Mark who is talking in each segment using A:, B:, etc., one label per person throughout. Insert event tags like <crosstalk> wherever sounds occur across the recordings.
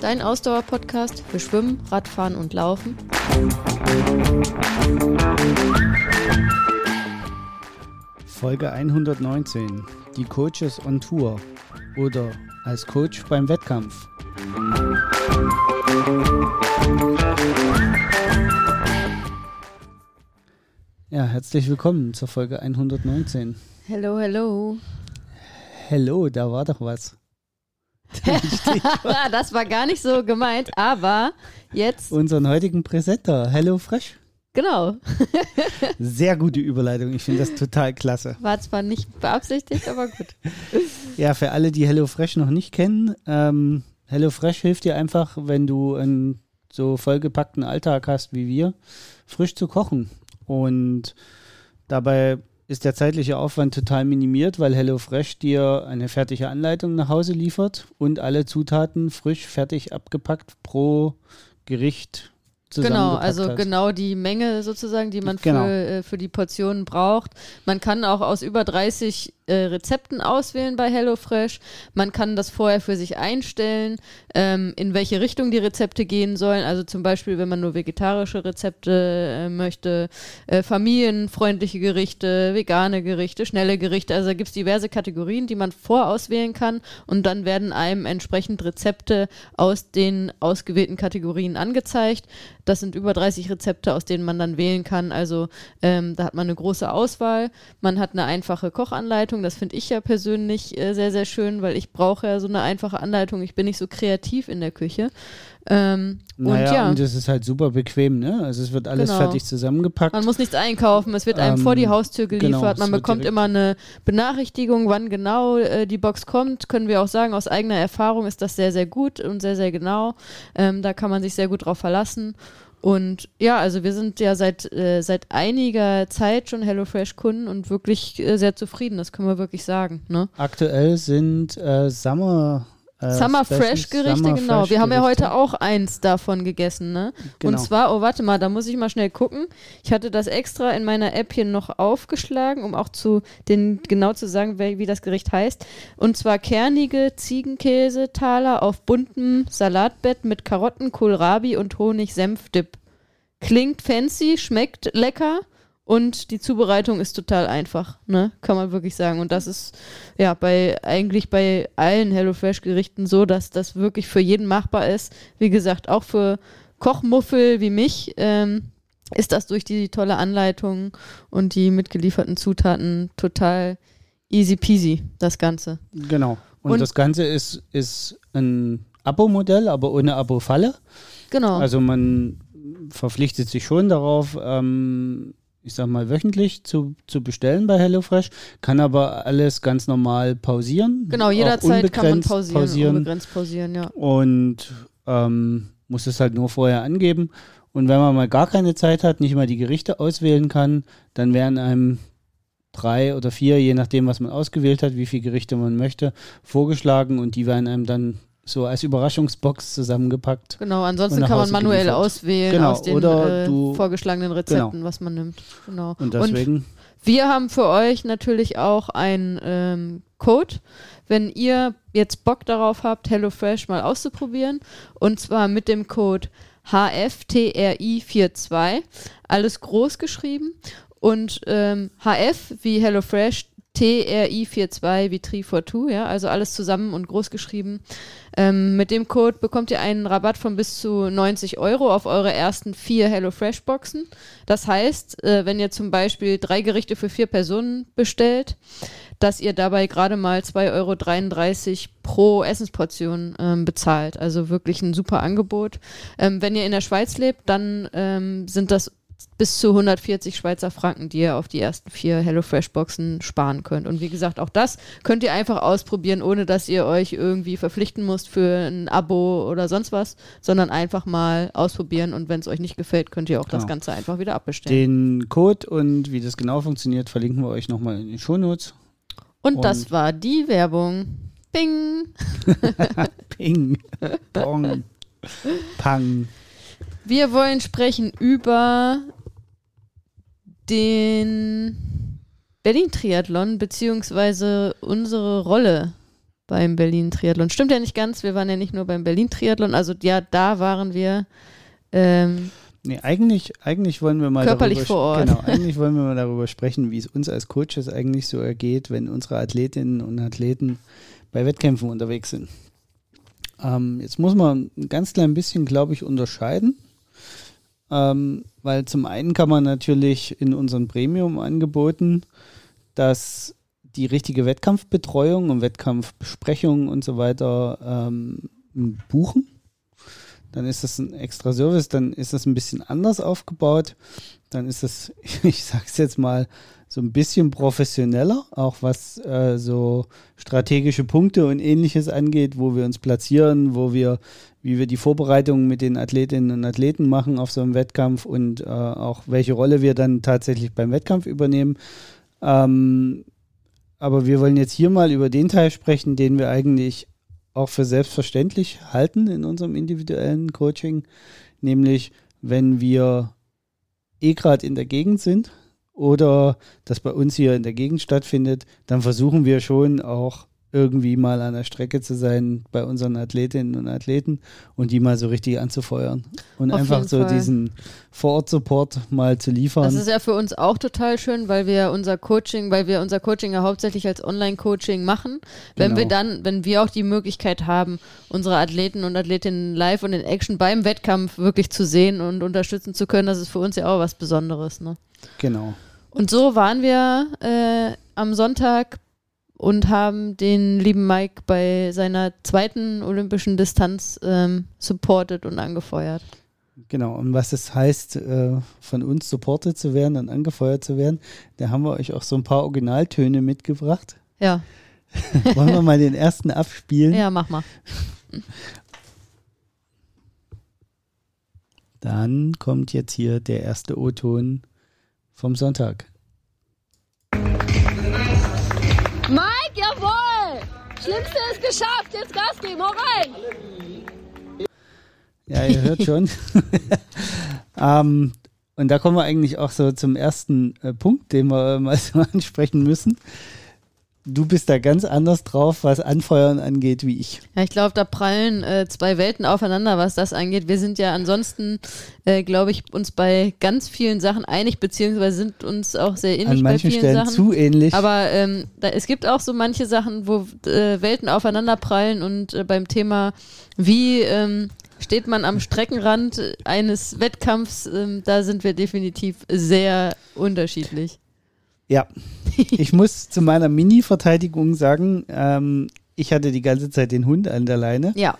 A: Dein Ausdauer-Podcast für Schwimmen, Radfahren und Laufen.
B: Folge 119. Die Coaches on Tour oder als Coach beim Wettkampf. Ja, herzlich willkommen zur Folge 119.
A: Hello, hello.
B: Hello, da war doch was. <laughs> <laughs>
A: das war gar nicht so gemeint, aber jetzt.
B: Unseren heutigen Präsenter, Hello Fresh.
A: Genau. <laughs>
B: Sehr gute Überleitung. Ich finde das total klasse.
A: War zwar nicht beabsichtigt, aber gut.
B: Ja, für alle, die HelloFresh noch nicht kennen, ähm, HelloFresh hilft dir einfach, wenn du einen so vollgepackten Alltag hast wie wir, frisch zu kochen. Und dabei ist der zeitliche Aufwand total minimiert, weil HelloFresh dir eine fertige Anleitung nach Hause liefert und alle Zutaten frisch, fertig abgepackt pro Gericht
A: Genau, also
B: hat.
A: genau die Menge sozusagen, die man
B: Genau.
A: für, äh, für die Portionen braucht. Man kann auch aus über 30 äh, Rezepten auswählen bei HelloFresh. Man kann das vorher für sich einstellen, ähm, in welche Richtung die Rezepte gehen sollen. Also zum Beispiel, wenn man nur vegetarische Rezepte äh, möchte, äh, familienfreundliche Gerichte, vegane Gerichte, schnelle Gerichte. Also da gibt es diverse Kategorien, die man vorauswählen kann und dann werden einem entsprechend Rezepte aus den ausgewählten Kategorien angezeigt. Das sind über 30 Rezepte, aus denen man dann wählen kann. Also ähm, da hat man eine große Auswahl. Man hat eine einfache Kochanleitung. Das finde ich ja persönlich äh, sehr, sehr schön, weil ich brauche ja so eine einfache Anleitung. Ich bin nicht so kreativ in der Küche. Ähm,
B: Naja,
A: und ja,
B: und es ist halt super bequem, ne? Also es wird alles
A: Genau.
B: fertig zusammengepackt.
A: man muss nichts einkaufen. Es wird einem
B: Ähm,
A: vor die Haustür
B: genau,
A: geliefert.
B: es
A: man bekommt immer eine Benachrichtigung, wann genau äh, die Box kommt. Können wir auch sagen, aus eigener Erfahrung ist das sehr, sehr gut und sehr, sehr genau. Ähm, da kann man sich sehr gut drauf verlassen. Und ja, also wir sind ja seit, äh, seit einiger Zeit schon HelloFresh-Kunden und wirklich äh, sehr zufrieden, das können wir wirklich sagen. Ne?
B: Aktuell sind äh, Summer äh,
A: Summer
B: Specials,
A: Fresh Gerichte,
B: Summer
A: genau.
B: Fresh
A: Wir haben ja heute auch eins davon gegessen, ne?
B: Genau.
A: Und zwar, oh warte mal, da muss ich mal schnell gucken. Ich hatte das extra in meiner App hier noch aufgeschlagen, um auch zu den genau zu sagen, wie das Gericht heißt. Und zwar kernige Ziegenkäsetaler auf buntem Salatbett mit Karotten, Kohlrabi und Honig-Senf-Dip. Klingt fancy, schmeckt lecker. Und die Zubereitung ist total einfach, ne? Kann man wirklich sagen. Und das ist ja bei eigentlich bei allen HelloFresh-Gerichten so, dass das wirklich für jeden machbar ist. Wie gesagt, auch für Kochmuffel wie mich ähm, ist das durch die tolle Anleitung und die mitgelieferten Zutaten total easy peasy, das Ganze.
B: Genau. Und,
A: Und-
B: das Ganze ist, ist ein Abo-Modell, aber ohne Abo-Falle.
A: Genau.
B: Also man verpflichtet sich schon darauf, ähm, ich sag mal, wöchentlich zu, zu bestellen bei HelloFresh, kann aber alles ganz normal pausieren.
A: genau, jederzeit kann man pausieren,
B: pausieren
A: unbegrenzt pausieren, ja.
B: und ähm, muss es halt nur vorher angeben. Und wenn man mal gar keine Zeit hat, nicht mal die Gerichte auswählen kann, dann werden einem drei oder vier, je nachdem, was man ausgewählt hat, wie viele Gerichte man möchte, vorgeschlagen und die werden einem dann so als Überraschungsbox zusammengepackt.
A: Genau,
B: Und
A: ansonsten kann man manuell
B: geliefert.
A: auswählen
B: Genau,
A: aus den
B: oder
A: äh,
B: du-
A: vorgeschlagenen Rezepten, was man nimmt. Genau.
B: Und deswegen,
A: Wir haben für euch natürlich auch einen ähm, Code, wenn ihr jetzt Bock darauf habt, HelloFresh mal auszuprobieren. Und zwar mit dem Code HFTRI42. Alles groß geschrieben. Und ähm, HF wie HelloFresh, TRI42 wie Tri42, ja, also alles zusammen und groß geschrieben. Ähm, mit dem Code bekommt ihr einen Rabatt von bis zu 90 Euro auf eure ersten vier HelloFresh-Boxen. Das heißt, äh, wenn ihr zum Beispiel drei Gerichte für vier Personen bestellt, dass ihr dabei gerade mal 2,33 Euro pro Essensportion ähm, bezahlt. Also wirklich ein super Angebot. Ähm, wenn ihr in der Schweiz lebt, dann ähm, sind das bis zu 140 Schweizer Franken, die ihr auf die ersten vier HelloFresh-Boxen sparen könnt. Und wie gesagt, auch das könnt ihr einfach ausprobieren, ohne dass ihr euch irgendwie verpflichten müsst für ein Abo oder sonst was, sondern einfach mal ausprobieren. Und wenn es euch nicht gefällt, könnt ihr auch das
B: Genau.
A: Ganze einfach wieder abbestellen.
B: den Code und wie das genau funktioniert, verlinken wir euch nochmal in den Shownotes.
A: Und, das
B: und-
A: war die Werbung. Bing! <laughs>
B: Ping, Pong, <laughs> Pang.
A: Wir wollen sprechen über den Berlin-Triathlon, beziehungsweise unsere Rolle beim Berlin-Triathlon. Stimmt ja nicht ganz, wir waren ja nicht nur beim Berlin-Triathlon, also ja, da waren wir. Ähm,
B: Nee, eigentlich, eigentlich wollen wir mal
A: Körperlich
B: darüber,
A: vor Ort.
B: Genau, <laughs> eigentlich wollen wir mal darüber sprechen, wie es uns als Coaches eigentlich so ergeht, wenn unsere Athletinnen und Athleten bei Wettkämpfen unterwegs sind. Ähm, jetzt muss man ein ganz klein bisschen, glaube ich, unterscheiden. Ähm, weil zum einen kann man natürlich in unseren Premium-Angeboten das die richtige Wettkampfbetreuung und Wettkampfbesprechung und so weiter ähm, buchen. Dann ist das ein extra Service, dann ist das ein bisschen anders aufgebaut. Dann ist das, <laughs> ich sag's jetzt mal, so ein bisschen professioneller, auch was äh, so strategische Punkte und ähnliches angeht, wo wir uns platzieren, wo wir, wie wir die Vorbereitungen mit den Athletinnen und Athleten machen auf so einem Wettkampf und äh, auch welche Rolle wir dann tatsächlich beim Wettkampf übernehmen. Ähm, aber wir wollen jetzt hier mal über den Teil sprechen, den wir eigentlich auch für selbstverständlich halten in unserem individuellen Coaching, nämlich wenn wir eh gerade in der Gegend sind oder das bei uns hier in der Gegend stattfindet, dann versuchen wir schon auch irgendwie mal an der Strecke zu sein bei unseren Athletinnen und Athleten und die mal so richtig anzufeuern und
A: Auf
B: einfach so
A: Fall.
B: diesen Vor-Ort-Support mal zu liefern.
A: Das ist ja für uns auch total schön, weil wir unser Coaching, weil wir unser Coaching ja hauptsächlich als Online-Coaching machen. Wenn
B: Genau.
A: wir dann, wenn wir auch die Möglichkeit haben, unsere Athleten und Athletinnen live und in Action beim Wettkampf wirklich zu sehen und unterstützen zu können, das ist für uns ja auch was Besonderes. Ne?
B: genau.
A: Und so waren wir äh, am Sonntag und haben den lieben Mike bei seiner zweiten olympischen Distanz ähm, supported und angefeuert.
B: Genau, und was es heißt, äh, von uns supportet zu werden und angefeuert zu werden, da haben wir euch auch so ein paar Originaltöne mitgebracht.
A: Ja, <laughs>
B: Wollen wir mal den ersten abspielen?
A: ja, mach mal.
B: Dann kommt jetzt hier der erste O-Ton vom Sonntag.
C: Jawohl! Schlimmste ist geschafft, jetzt Gas geben, hau rein!
B: Ja, ihr hört schon. <laughs> ähm, und da kommen wir eigentlich auch so zum ersten äh, Punkt, den wir mal so <laughs> ansprechen müssen. Du bist da ganz anders drauf, was Anfeuern angeht, wie ich.
A: Ja, ich glaube, da prallen äh, zwei Welten aufeinander, was das angeht. Wir sind ja ansonsten, äh, glaube ich, uns bei ganz vielen Sachen einig, beziehungsweise sind uns auch sehr ähnlich
B: An
A: bei
B: manchen
A: vielen
B: Stellen
A: Sachen.
B: zu ähnlich.
A: Aber ähm, da, es gibt auch so manche Sachen, wo äh, Welten aufeinander prallen und äh, beim Thema, wie ähm, steht man am Streckenrand eines Wettkampfs, ähm, da sind wir definitiv sehr unterschiedlich.
B: Ja, <laughs> ich muss zu meiner Mini-Verteidigung sagen, ähm, ich hatte die ganze Zeit den Hund an der Leine.
A: Ja,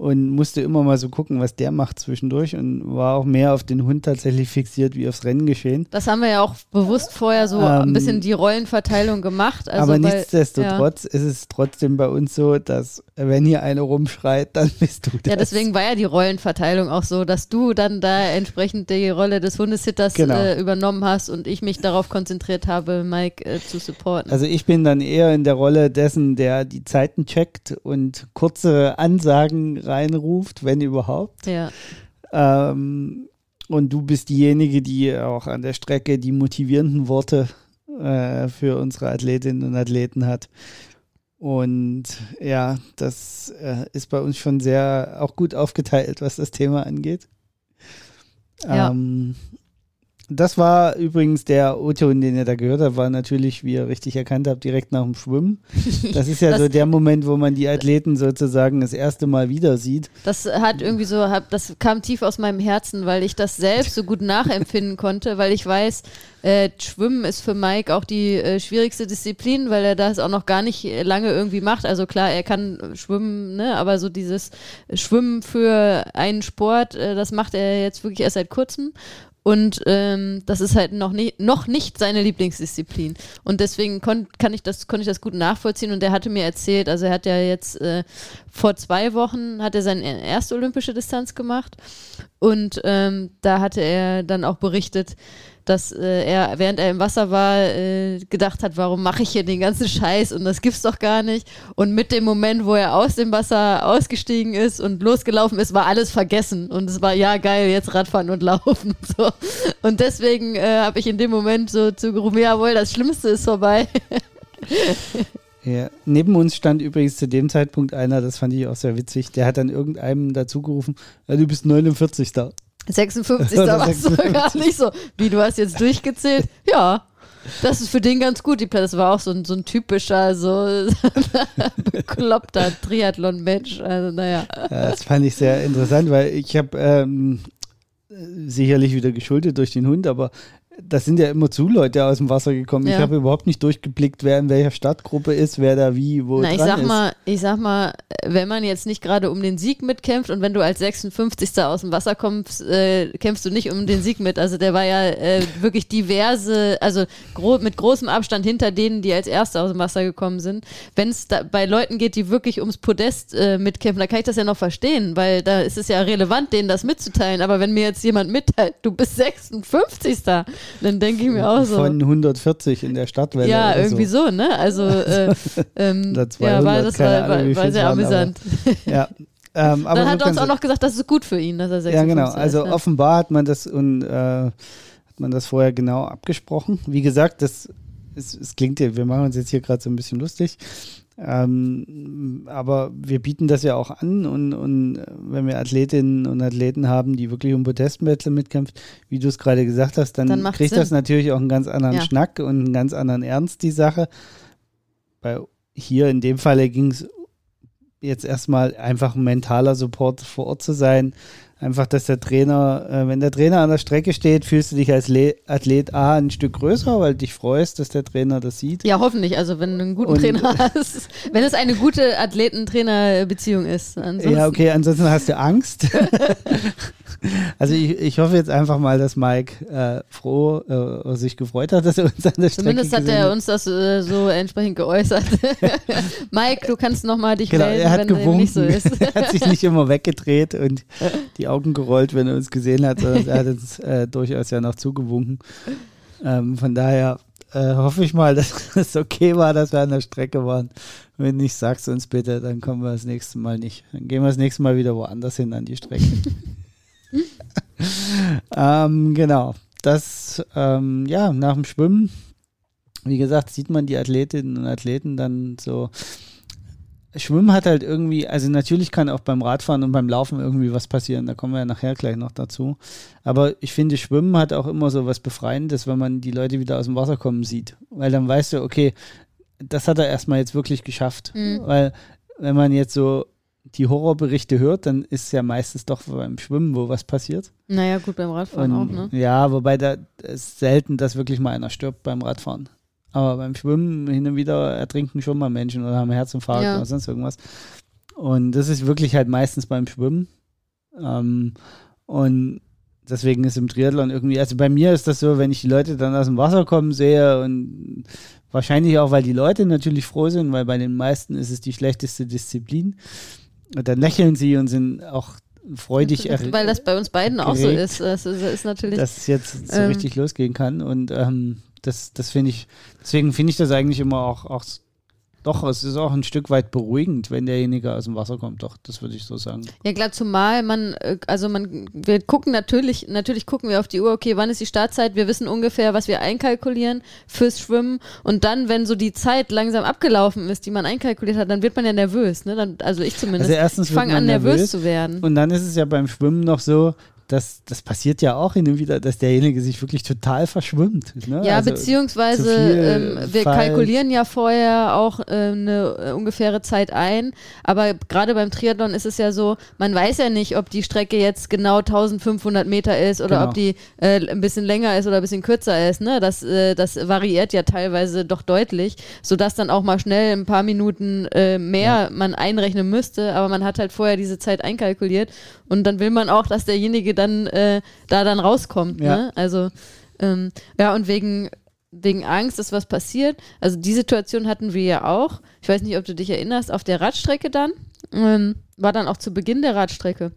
B: und musste immer mal so gucken, was der macht zwischendurch und war auch mehr auf den Hund tatsächlich fixiert wie aufs Renngeschehen.
A: das haben wir ja auch bewusst vorher so ein
B: Ähm,
A: bisschen die Rollenverteilung gemacht. Also,
B: Aber
A: weil,
B: nichtsdestotrotz ist es trotzdem bei uns so, dass wenn hier einer rumschreit, dann <laughs> bist du das.
A: Ja, deswegen war ja die Rollenverteilung auch so, dass du dann da entsprechend die Rolle des Hundesitters
B: Genau.
A: äh, übernommen hast und ich mich darauf konzentriert habe, Mike äh, zu supporten.
B: Also ich bin dann eher in der Rolle dessen, der die Zeiten checkt und kurze Ansagen reinruft, wenn überhaupt.
A: ja.
B: Ähm, und du bist diejenige, die auch an der Strecke die motivierenden Worte äh, für unsere Athletinnen und Athleten hat. Und ja, das äh, ist bei uns schon sehr auch gut aufgeteilt, was das Thema angeht.
A: Ja.
B: Ähm, das war übrigens der O-Ton, den ihr da gehört habt, war natürlich, wie ihr richtig erkannt habt, direkt nach dem Schwimmen. <laughs> Das ist ja
A: Das-
B: so der Moment, wo man die Athleten sozusagen das erste Mal wieder sieht.
A: Das hat irgendwie so, das kam tief aus meinem Herzen, weil ich das selbst so gut nachempfinden <laughs> konnte, weil ich weiß, äh, Schwimmen ist für Mike auch die äh, schwierigste Disziplin, weil er das auch noch gar nicht lange irgendwie macht. Also klar, er kann schwimmen, ne, aber so dieses Schwimmen für einen Sport, äh, das macht er jetzt wirklich erst seit kurzem. Und ähm, das ist halt noch nicht, noch nicht seine Lieblingsdisziplin. Und deswegen kon kann ich das, konnte ich das gut nachvollziehen. Und er hatte mir erzählt, also er hat ja jetzt äh, vor zwei Wochen hat er seine erste olympische Distanz gemacht. Und ähm, da hatte er dann auch berichtet, dass äh, er, während er im Wasser war, äh, gedacht hat, warum mache ich hier den ganzen Scheiß und das gibt's doch gar nicht. Und mit dem Moment, wo er aus dem Wasser ausgestiegen ist und losgelaufen ist, war alles vergessen. Und es war, ja, geil, jetzt Radfahren und <laughs> Laufen. So. Und deswegen äh, habe ich in dem Moment so zugerufen, jawohl, das Schlimmste ist vorbei. <laughs>
B: Ja. Neben uns stand übrigens zu dem Zeitpunkt einer, das fand ich auch sehr witzig, der hat dann irgendeinem dazu gerufen, ja, du bist 49.
A: 56.
B: Oder <laughs>
A: Da warst du
B: 56.
A: gar nicht so. <laughs> Wie, du hast jetzt durchgezählt? Ja. Das ist für den ganz gut. Die Pla- Das war auch so ein, so ein typischer, so <laughs> bekloppter Triathlon-Mensch. Also, naja.
B: Ja, das fand ich sehr interessant, weil ich habe ähm, sicherlich wieder geschuldet durch den Hund, aber das sind ja immer zu Leute aus dem Wasser gekommen. Ich
A: Ja.
B: habe überhaupt nicht durchgeblickt, wer in welcher Stadtgruppe ist, wer da wie, wo
A: Na, ich sag
B: ist.
A: mal, ich sag mal, wenn man jetzt nicht gerade um den Sieg mitkämpft und wenn du als 56. aus dem Wasser kommst, äh, kämpfst du nicht um den Sieg mit. Also der war ja äh, wirklich diverse, also gro mit großem Abstand hinter denen, die als Erste aus dem Wasser gekommen sind. Wenn es bei Leuten geht, die wirklich ums Podest äh, mitkämpfen, da kann ich das ja noch verstehen, weil da ist es ja relevant, denen das mitzuteilen. Aber wenn mir jetzt jemand mitteilt, du bist 56. <laughs> Dann denke ich mir auch so.
B: Von 140 in der Stadtwelle.
A: Ja,
B: oder
A: irgendwie so, ne? Also, äh, <laughs> ähm,
B: Oder
A: ja,
B: 200,
A: war, das war,
B: Ahnung,
A: war, war sehr
B: waren,
A: amüsant. <laughs>
B: Ja. Ähm, aber
A: Dann hat
B: so
A: er uns auch noch gesagt, das ist gut für ihn, dass er 56
B: Ja, genau. Also
A: ist. ne?
B: offenbar hat man das und äh, hat man das vorher genau abgesprochen. Wie gesagt, das es, es klingt ja, wir machen uns jetzt hier gerade so ein bisschen lustig. Ähm, aber wir bieten das ja auch an und, und äh, wenn wir Athletinnen und Athleten haben, die wirklich um Podestplätze mitkämpfen, wie du es gerade gesagt hast, dann,
A: Dann
B: kriegt das
A: Sinn.
B: natürlich auch einen ganz anderen
A: Ja.
B: Schnack und einen ganz anderen Ernst, die Sache. Bei hier in dem Falle ging es jetzt erstmal einfach ein mentaler Support vor Ort zu sein. Einfach, dass der Trainer, äh, wenn der Trainer an der Strecke steht, fühlst du dich als Le Athlet A ein Stück größer, weil du dich freust, dass der Trainer das sieht.
A: ja, hoffentlich. Also, wenn du einen guten
B: Und-
A: Trainer <laughs> hast. Wenn es eine gute Athleten-Trainer-Beziehung ist. Ansonsten,
B: Ja, okay, ansonsten hast du Angst. <laughs> also ich, ich hoffe jetzt einfach mal, dass Mike äh, froh äh, sich gefreut hat, dass er uns an der Strecke
A: Zumindest hat er uns das äh, so entsprechend geäußert. <laughs> Mike, du kannst nochmal dich
B: Genau,
A: melden,
B: er hat
A: wenn
B: gewunken.
A: nicht so ist.
B: er hat sich nicht immer weggedreht und die Augen gerollt, wenn er uns gesehen hat, sondern er hat uns <laughs> äh, durchaus ja noch zugewunken. Ähm, von daher äh, hoffe ich mal, <laughs> dass es okay war, dass wir an der Strecke waren. Wenn nicht, sagst du uns bitte, dann kommen wir das nächste Mal nicht. Dann gehen wir das nächste Mal wieder woanders hin an die Strecke. <laughs> ähm, genau. Das, ähm, ja, nach dem Schwimmen, wie gesagt, sieht man die Athletinnen und Athleten dann so Schwimmen hat halt irgendwie, also natürlich kann auch beim Radfahren und beim Laufen irgendwie was passieren, da kommen wir ja nachher gleich noch dazu. Aber ich finde, Schwimmen hat auch immer so was Befreiendes, wenn man die Leute wieder aus dem Wasser kommen sieht. Weil dann weißt du, okay, das hat er erstmal jetzt wirklich geschafft.
A: Mhm.
B: Weil wenn man jetzt so die Horrorberichte hört, dann ist es ja meistens doch beim Schwimmen, wo was passiert.
A: Naja, gut, beim Radfahren auch, ne?
B: Ja, wobei da ist selten, dass wirklich mal einer stirbt beim Radfahren. Aber beim Schwimmen hin und wieder ertrinken schon mal Menschen oder haben Herzinfarkt
A: Ja.
B: oder sonst irgendwas. Und das ist wirklich halt meistens beim Schwimmen. Ähm, und deswegen ist im Triathlon irgendwie, also bei mir ist das so, wenn ich die Leute dann aus dem Wasser kommen sehe und wahrscheinlich auch, weil die Leute natürlich froh sind, weil bei den meisten ist es die schlechteste Disziplin. Und dann lächeln sie und sind auch freudig <laughs> er-
A: Weil das bei uns beiden auch so
B: geregt.
A: ist. Das ist, ist natürlich.
B: dass es jetzt so
A: Ähm,
B: richtig losgehen kann. Und ähm, das, das finde ich, deswegen finde ich das eigentlich immer auch, auch, doch, es ist auch ein Stück weit beruhigend, wenn derjenige aus dem Wasser kommt. Doch, das würde ich so sagen.
A: Ja klar, zumal man, äh, also man, wir gucken natürlich, natürlich gucken wir auf die Uhr, okay, wann ist die Startzeit, wir wissen ungefähr, was wir einkalkulieren fürs Schwimmen und dann, wenn so die Zeit langsam abgelaufen ist, die man einkalkuliert hat, dann wird man ja nervös, ne? Dann, also ich zumindest.
B: Also erstens
A: ich fange an, nervös,
B: nervös
A: zu werden.
B: Und dann ist es ja beim Schwimmen noch so, dass das passiert ja auch hin und wieder, dass derjenige sich wirklich total verschwimmt. Ne?
A: Ja,
B: Also,
A: beziehungsweise ähm, wir
B: falsch.
A: kalkulieren ja vorher auch äh, eine äh, ungefähre Zeit ein, aber gerade beim Triathlon ist es ja so, man weiß ja nicht, ob die Strecke jetzt genau 1500 Meter ist oder
B: Genau.
A: ob die äh, ein bisschen länger ist oder ein bisschen kürzer ist. Ne? Das, äh, das variiert ja teilweise doch deutlich, sodass dann auch mal schnell ein paar Minuten äh, mehr man einrechnen müsste, aber man hat halt vorher diese Zeit einkalkuliert und dann will man auch, dass derjenige dann äh, da dann rauskommt.
B: Ja.
A: Ne? Also ähm, ja, und wegen, wegen Angst, dass was passiert. Also die Situation hatten wir ja auch. Ich weiß nicht, ob du dich erinnerst, auf der Radstrecke dann. Ähm, war dann auch zu Beginn der Radstrecke.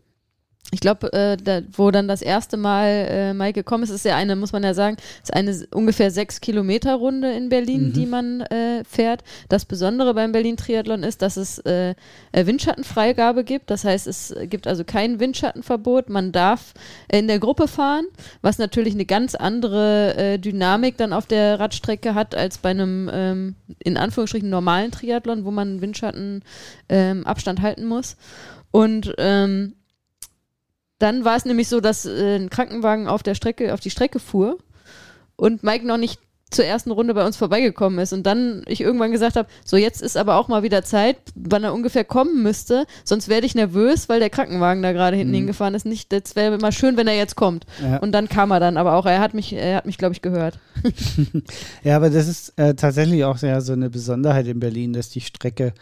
A: Ich glaube, äh, da, wo dann das erste Mal äh, Mike gekommen ist, ist ja eine, muss man ja sagen, ist eine ungefähr sechs Kilometer Runde in Berlin,
B: Mhm.
A: die man äh, fährt. Das Besondere beim Berlin Triathlon ist, dass es äh, äh, Windschattenfreigabe gibt. Das heißt, es gibt also kein Windschattenverbot. Man darf in der Gruppe fahren, was natürlich eine ganz andere äh, Dynamik dann auf der Radstrecke hat als bei einem ähm, in Anführungsstrichen normalen Triathlon, wo man Windschattenabstand ähm, halten muss. Und ähm, dann war es nämlich so, dass äh, ein Krankenwagen auf der Strecke, auf die Strecke fuhr und Mike noch nicht zur ersten Runde bei uns vorbeigekommen ist und dann ich irgendwann gesagt habe, so jetzt ist aber auch mal wieder Zeit, wann er ungefähr kommen müsste, sonst werde ich nervös, weil der Krankenwagen da gerade hinten hingefahren ist. Nicht, das wäre mal schön, wenn er jetzt kommt.
B: Ja.
A: Und dann kam er dann, aber auch er hat mich, er hat mich, glaube ich, gehört. <laughs>
B: Ja, aber das ist äh, tatsächlich auch ja, so eine Besonderheit in Berlin, dass die Strecke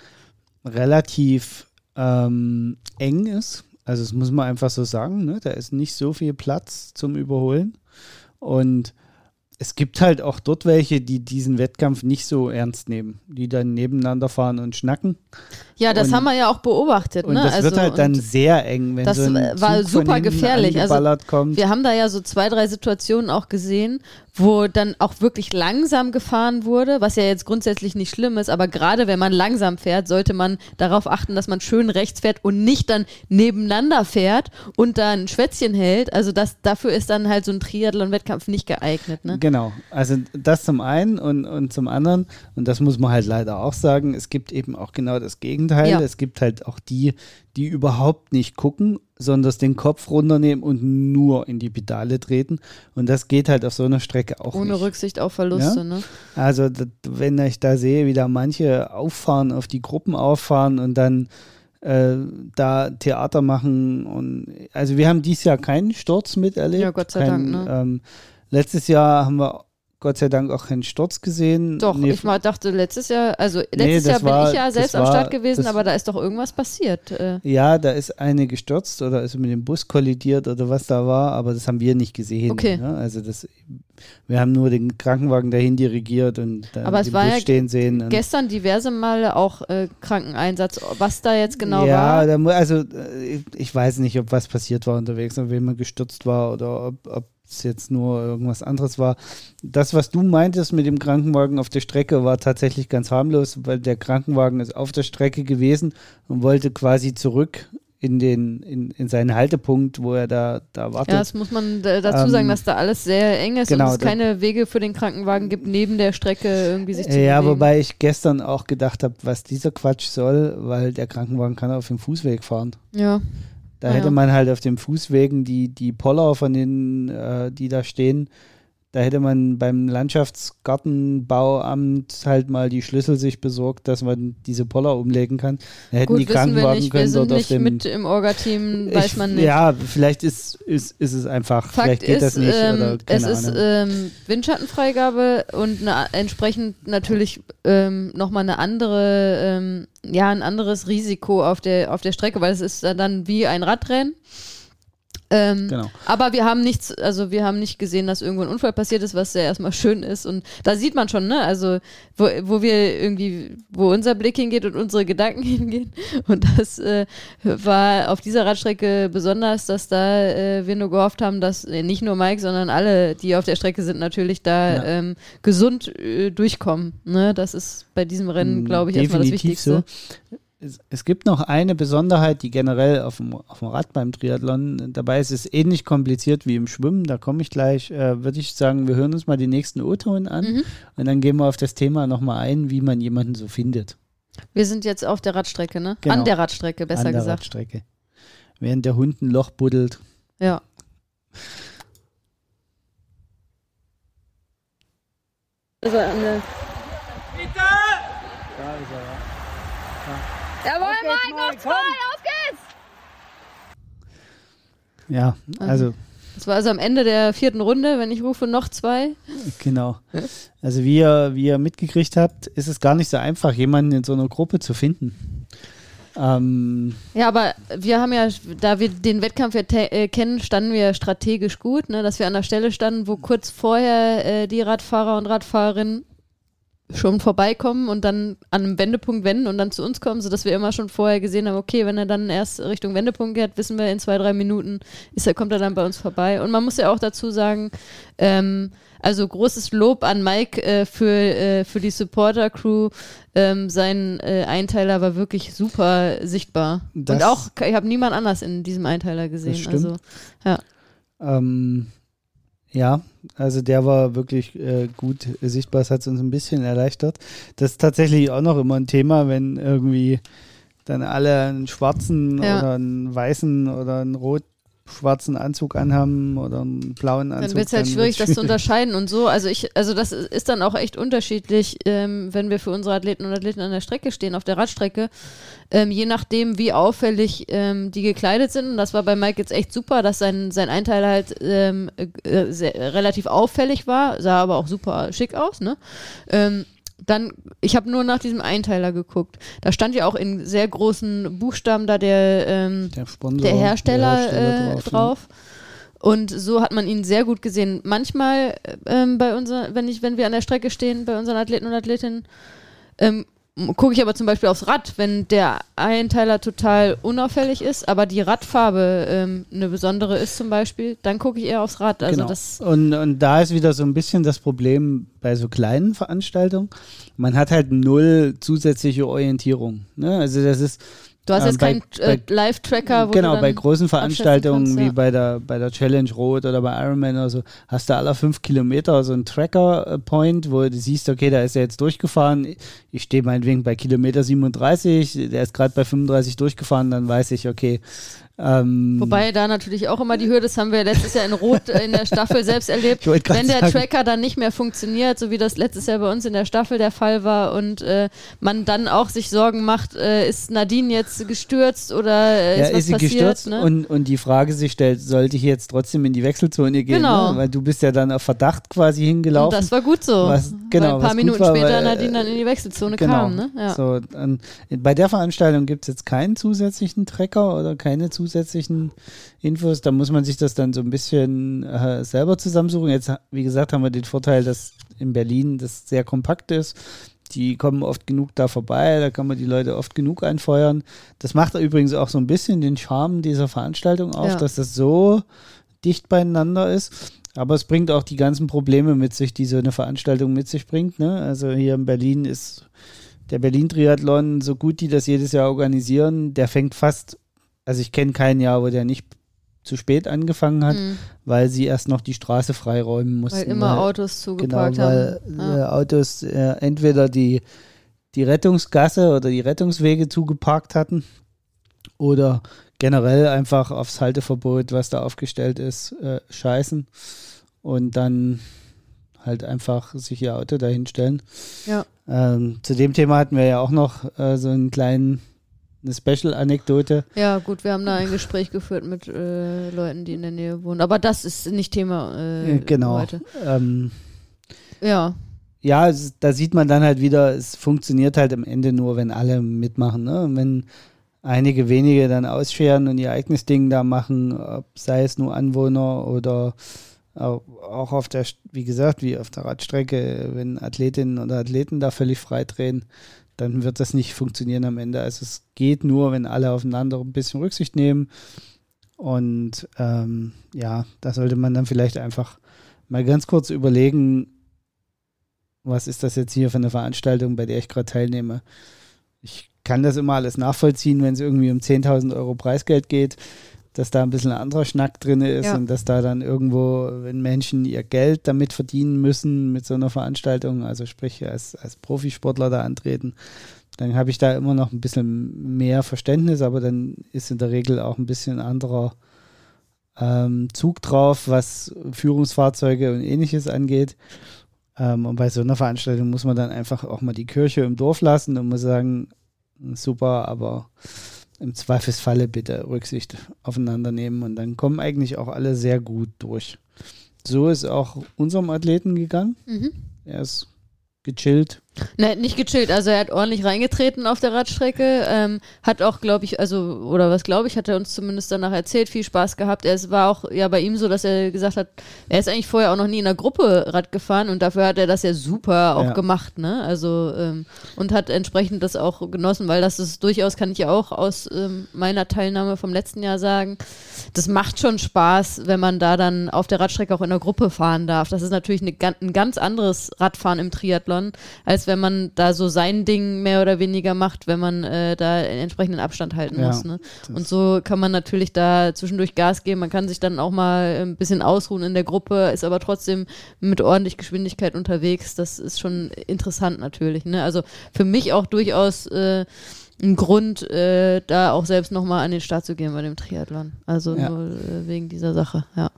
B: relativ ähm, eng ist. Also das muss man einfach so sagen. Ne? Da ist nicht so viel Platz zum Überholen. Und es gibt halt auch dort welche, die diesen Wettkampf nicht so ernst nehmen, die dann nebeneinander fahren und schnacken.
A: Ja, das
B: Und-
A: haben wir ja auch beobachtet.
B: Und
A: ne?
B: das wird
A: Also,
B: halt dann sehr eng, wenn
A: das
B: so ein
A: war
B: Zug
A: super gefährlich. Also,
B: kommt.
A: Wir haben da ja so zwei, drei Situationen auch gesehen, wo dann auch wirklich langsam gefahren wurde, was ja jetzt grundsätzlich nicht schlimm ist, aber gerade wenn man langsam fährt, sollte man darauf achten, dass man schön rechts fährt und nicht dann nebeneinander fährt und da ein Schwätzchen hält. Also das, dafür ist dann halt so ein Triathlon-Wettkampf nicht geeignet. Ne?
B: Genau, also das zum einen und, und zum anderen, und das muss man halt leider auch sagen, es gibt eben auch genau das Gegenteil.
A: Ja.
B: Es gibt halt auch die, die überhaupt nicht gucken, sondern den Kopf runternehmen und nur in die Pedale treten. Und das geht halt auf so einer Strecke auch
A: Ohne
B: nicht.
A: Rücksicht auf Verluste.
B: Ja?
A: Ne?
B: Also d- wenn ich da sehe, wie da manche auffahren, auf die Gruppen auffahren und dann äh, da Theater machen und also wir haben dieses Jahr keinen Sturz miterlebt.
A: Ja, Gott sei
B: Kein,
A: Dank, ne?
B: Ähm, letztes Jahr haben wir Gott sei Dank auch keinen Sturz gesehen.
A: Doch,
B: Nee,
A: ich mal dachte letztes Jahr, also letztes
B: Nee,
A: Jahr bin
B: war-
A: ich ja selbst am
B: war-
A: Start gewesen, aber da ist doch irgendwas passiert. Äh,
B: Ja, da ist eine gestürzt oder ist mit dem Bus kollidiert oder was da war, aber das haben wir nicht gesehen.
A: Okay.
B: Ne? Also das, wir haben nur den Krankenwagen dahin dirigiert und dann
A: Aber es war
B: Bus
A: ja
B: stehen sehen.
A: gestern diverse Male auch äh, Krankeneinsatz. Was da jetzt genau
B: ja,
A: war?
B: mu- also äh, ich weiß nicht, ob was passiert war unterwegs, ob jemand gestürzt war oder ob, ob es jetzt nur irgendwas anderes war. Das, was du meintest mit dem Krankenwagen auf der Strecke, war tatsächlich ganz harmlos, weil der Krankenwagen ist auf der Strecke gewesen und wollte quasi zurück in den in, in seinen Haltepunkt, wo er da da wartet.
A: Ja, das muss man dazu
B: Ähm,
A: sagen, dass da alles sehr eng ist
B: genau,
A: und es keine Wege für den Krankenwagen gibt, neben der Strecke irgendwie sich zu
B: ja,
A: bewegen.
B: wobei ich gestern auch gedacht habe, was dieser Quatsch soll, weil der Krankenwagen kann auf dem Fußweg fahren.
A: Ja,
B: Da
A: Ah,
B: hätte
A: ja.
B: man halt auf den Fußwegen die, die Poller von den, äh, die da stehen, da hätte man beim Landschaftsgartenbauamt halt mal die Schlüssel sich besorgt, dass man diese Poller umlegen kann. Da hätten
A: gut,
B: die
A: wissen wir
B: Krankenwagen
A: nicht. Wir
B: können
A: sind
B: dort
A: nicht
B: dem.
A: mit im Orga-Team, <laughs> weiß
B: ich,
A: man nicht.
B: Ja, vielleicht ist, ist, ist es einfach,
A: Fakt
B: vielleicht geht
A: ist,
B: das nicht
A: ähm,
B: oder
A: es ist ähm, Windschattenfreigabe und eine, entsprechend natürlich ähm, nochmal eine andere, ähm, ja, ein anderes Risiko auf der, auf der Strecke, weil es ist dann wie ein Radrennen. Ähm,
B: Genau.
A: Aber wir haben nichts, also wir haben nicht gesehen, dass irgendwo ein Unfall passiert ist, was ja erstmal schön ist. Und da sieht man schon, ne, also wo, wo wir irgendwie, wo unser Blick hingeht und unsere Gedanken <laughs> hingehen. Und das äh, war auf dieser Radstrecke besonders, dass da äh, wir nur gehofft haben, dass äh, nicht nur Mike, sondern alle, die auf der Strecke sind, natürlich da
B: Ja.
A: ähm, gesund äh, durchkommen. Ne? Das ist bei diesem Rennen, glaube ich, erstmal das
B: Mm,
A: Wichtigste.
B: So. Es, es gibt noch eine Besonderheit, die generell auf dem, auf dem Rad beim Triathlon dabei ist. Es ist ähnlich kompliziert wie im Schwimmen. Da komme ich gleich. Äh, Würde ich sagen, wir hören uns mal die nächsten O-Ton an
A: Mhm.
B: und dann gehen wir auf das Thema nochmal ein, wie man jemanden so findet.
A: Wir sind jetzt auf der Radstrecke, ne?
B: Genau.
A: An der Radstrecke, besser
B: an der
A: gesagt.
B: Radstrecke. Während der Hund ein Loch buddelt.
A: Ja. Also an der
C: Jawohl, Mike, noch zwei, auf geht's!
B: Ja, also
A: Das war also am Ende der vierten Runde, wenn ich rufe, noch zwei.
B: genau. Also wie ihr, wie ihr mitgekriegt habt, ist es gar nicht so einfach, jemanden in so einer Gruppe zu finden. Ähm,
A: Ja, aber wir haben ja, da wir den Wettkampf ja äh, kennen, standen wir strategisch gut, ne, dass wir an der Stelle standen, wo kurz vorher äh, die Radfahrer und Radfahrerinnen schon vorbeikommen und dann an einem Wendepunkt wenden und dann zu uns kommen, sodass wir immer schon vorher gesehen haben, okay, wenn er dann erst Richtung Wendepunkt geht, wissen wir, in zwei, drei Minuten ist er, kommt er dann bei uns vorbei. Und man muss ja auch dazu sagen, ähm, also großes Lob an Mike äh, für, äh, für die Supporter-Crew. Ähm, sein äh, Einteiler war wirklich super sichtbar.
B: Das-
A: und auch, ich habe niemand anders in diesem Einteiler gesehen.
B: stimmt.
A: Also, ja.
B: Ähm, ja, also der war wirklich äh, gut sichtbar. Es hat uns ein bisschen erleichtert. Das ist tatsächlich auch noch immer ein Thema, wenn irgendwie dann alle einen schwarzen
A: Ja.
B: oder einen weißen oder einen rot-schwarzen Anzug anhaben oder einen blauen Anzug.
A: Dann wird es halt schwierig, das zu unterscheiden und so. Also ich, also das ist dann auch echt unterschiedlich, ähm, wenn wir für unsere Athleten und Athleten an der Strecke stehen, auf der Radstrecke. Ähm, je nachdem, wie auffällig ähm, die gekleidet sind. Und das war bei Mike jetzt echt super, dass sein, sein Einteiler halt ähm, äh, sehr, relativ auffällig war, sah aber auch super schick aus, ne? Ähm, dann, ich habe nur nach diesem Einteiler geguckt. Da stand ja auch in sehr großen Buchstaben da der, ähm,
B: Der Sponsor,
A: der Hersteller,
B: Hersteller
A: äh, drauf. Und so hat man ihn sehr gut gesehen. Manchmal ähm, bei unser, wenn ich, wenn wir an der Strecke stehen, bei unseren Athleten und Athletinnen, ähm, gucke ich aber zum Beispiel aufs Rad, wenn der Einteiler total unauffällig ist, aber die Radfarbe ähm, eine besondere ist zum Beispiel, dann gucke ich eher aufs Rad. Also
B: genau.
A: das
B: und, und da ist wieder so ein bisschen das Problem bei so kleinen Veranstaltungen. Man hat halt null zusätzliche Orientierung. Ne? Also das ist
A: du hast
B: ähm,
A: jetzt keinen äh, Live-Tracker, wo
B: genau, bei großen Veranstaltungen
A: kannst,
B: wie
A: ja.
B: bei der, bei der Challenge Rot oder bei Ironman oder so, hast du alle fünf Kilometer so einen Tracker-Point, wo du siehst, okay, da ist er jetzt durchgefahren. Ich stehe meinetwegen bei Kilometer 37, der ist gerade bei 35 durchgefahren, dann weiß ich, okay. Ähm,
A: Wobei da natürlich auch immer die Hürde, das haben wir letztes Jahr in Rot äh, in der Staffel selbst erlebt. <laughs> Wenn der
B: sagen.
A: Tracker dann nicht mehr funktioniert, so wie das letztes Jahr bei uns in der Staffel der Fall war und äh, man dann auch sich Sorgen macht, äh, ist Nadine jetzt gestürzt oder äh,
B: ja,
A: ist was
B: ist sie
A: passiert?
B: gestürzt
A: ne?
B: und, und die Frage sich stellt, sollte ich jetzt trotzdem in die Wechselzone gehen?
A: Genau.
B: Ne? Weil du bist ja dann auf Verdacht quasi
A: Und
B: hingelaufen.
A: das war gut so.
B: Was- genau,
A: weil ein paar Minuten
B: war,
A: später
B: weil,
A: Nadine dann in die Wechselzone kam. Ne? Ja.
B: So, dann, bei der Veranstaltung gibt es jetzt keinen zusätzlichen Tracker oder keine zusätzlichen Infos. Da muss man sich das dann so ein bisschen äh, selber zusammensuchen. Jetzt, wie gesagt, haben wir den Vorteil, dass in Berlin das sehr kompakt ist. Die kommen oft genug da vorbei, da kann man die Leute oft genug anfeuern. Das macht übrigens auch so ein bisschen den Charme dieser Veranstaltung auf,
A: Ja.
B: dass das so dicht beieinander ist. Aber es bringt auch die ganzen Probleme mit sich, die so eine Veranstaltung mit sich bringt. Ne? Also hier in Berlin ist der Berlin-Triathlon, so gut die das jedes Jahr organisieren, der fängt fast, also ich kenne kein Jahr, wo der nicht zu spät angefangen hat,
A: Mhm.
B: weil sie erst noch die Straße freiräumen mussten.
A: Weil immer
B: weil-
A: Autos
B: Genau,
A: zugeparkt
B: weil
A: haben.
B: äh,
A: Ja.
B: Autos äh, entweder die, die Rettungsgasse oder die Rettungswege zugeparkt hatten oder generell einfach aufs Halteverbot, was da aufgestellt ist, äh, scheißen und dann halt einfach sich ihr Auto dahinstellen.
A: Ja.
B: Ähm, zu dem Thema hatten wir ja auch noch äh, so einen kleinen eine Special-Anekdote.
A: ja, gut, wir haben da ein Gespräch geführt mit äh, Leuten, die in der Nähe wohnen. Aber das ist nicht Thema äh,
B: genau.
A: heute.
B: Ähm,
A: Ja,
B: ja, es, da sieht man dann halt wieder, es funktioniert halt am Ende nur, wenn alle mitmachen. Ne? Und wenn einige wenige dann ausscheren und ihr eigenes Ding da machen, ob, sei es nur Anwohner oder au- auch auf der, wie gesagt, wie auf der Radstrecke, wenn Athletinnen oder Athleten da völlig frei drehen, dann wird das nicht funktionieren am Ende. Also es geht nur, wenn alle aufeinander ein bisschen Rücksicht nehmen. Und ähm, ja, da sollte man dann vielleicht einfach mal ganz kurz überlegen, was ist das jetzt hier für eine Veranstaltung, bei der ich gerade teilnehme. Ich kann das immer alles nachvollziehen, wenn es irgendwie um 10.000 Euro Preisgeld geht, dass da ein bisschen ein anderer Schnack drin ist
A: Ja.
B: und dass da dann irgendwo, wenn Menschen ihr Geld damit verdienen müssen mit so einer Veranstaltung, also sprich als, als Profisportler da antreten, dann habe ich da immer noch ein bisschen mehr Verständnis, aber dann ist in der Regel auch ein bisschen anderer ähm, Zug drauf, was Führungsfahrzeuge und ähnliches angeht. Ähm, und bei so einer Veranstaltung muss man dann einfach auch mal die Kirche im Dorf lassen und muss sagen, super, aber im Zweifelsfalle bitte Rücksicht aufeinander nehmen und dann kommen eigentlich auch alle sehr gut durch. So ist auch unserem Athleten gegangen.
A: mhm.
B: Er ist gechillt
A: Ne, nicht gechillt. Also er hat ordentlich reingetreten auf der Radstrecke. Ähm, hat auch, glaube ich, also, oder was glaube ich, hat er uns zumindest danach erzählt, viel Spaß gehabt. Es war auch ja bei ihm so, dass er gesagt hat, er ist eigentlich vorher auch noch nie in einer Gruppe Rad gefahren und dafür hat er das ja super auch
B: Ja.
A: gemacht, ne? Also, ähm, und hat entsprechend das auch genossen, weil das ist durchaus, kann ich ja auch aus ähm, meiner Teilnahme vom letzten Jahr sagen, das macht schon Spaß, wenn man da dann auf der Radstrecke auch in der Gruppe fahren darf. Das ist natürlich eine, ein ganz anderes Radfahren im Triathlon, als wenn man da so sein Ding mehr oder weniger macht, wenn man äh, da einen entsprechenden Abstand halten
B: Ja,
A: muss. Ne? Und so kann man natürlich da zwischendurch Gas geben. Man kann sich dann auch mal ein bisschen ausruhen in der Gruppe, ist aber trotzdem mit ordentlich Geschwindigkeit unterwegs. Das ist schon interessant natürlich. Ne? Also für mich auch durchaus äh, ein Grund, äh, da auch selbst nochmal an den Start zu gehen bei dem Triathlon. Also
B: Ja.
A: nur äh, wegen dieser Sache, ja.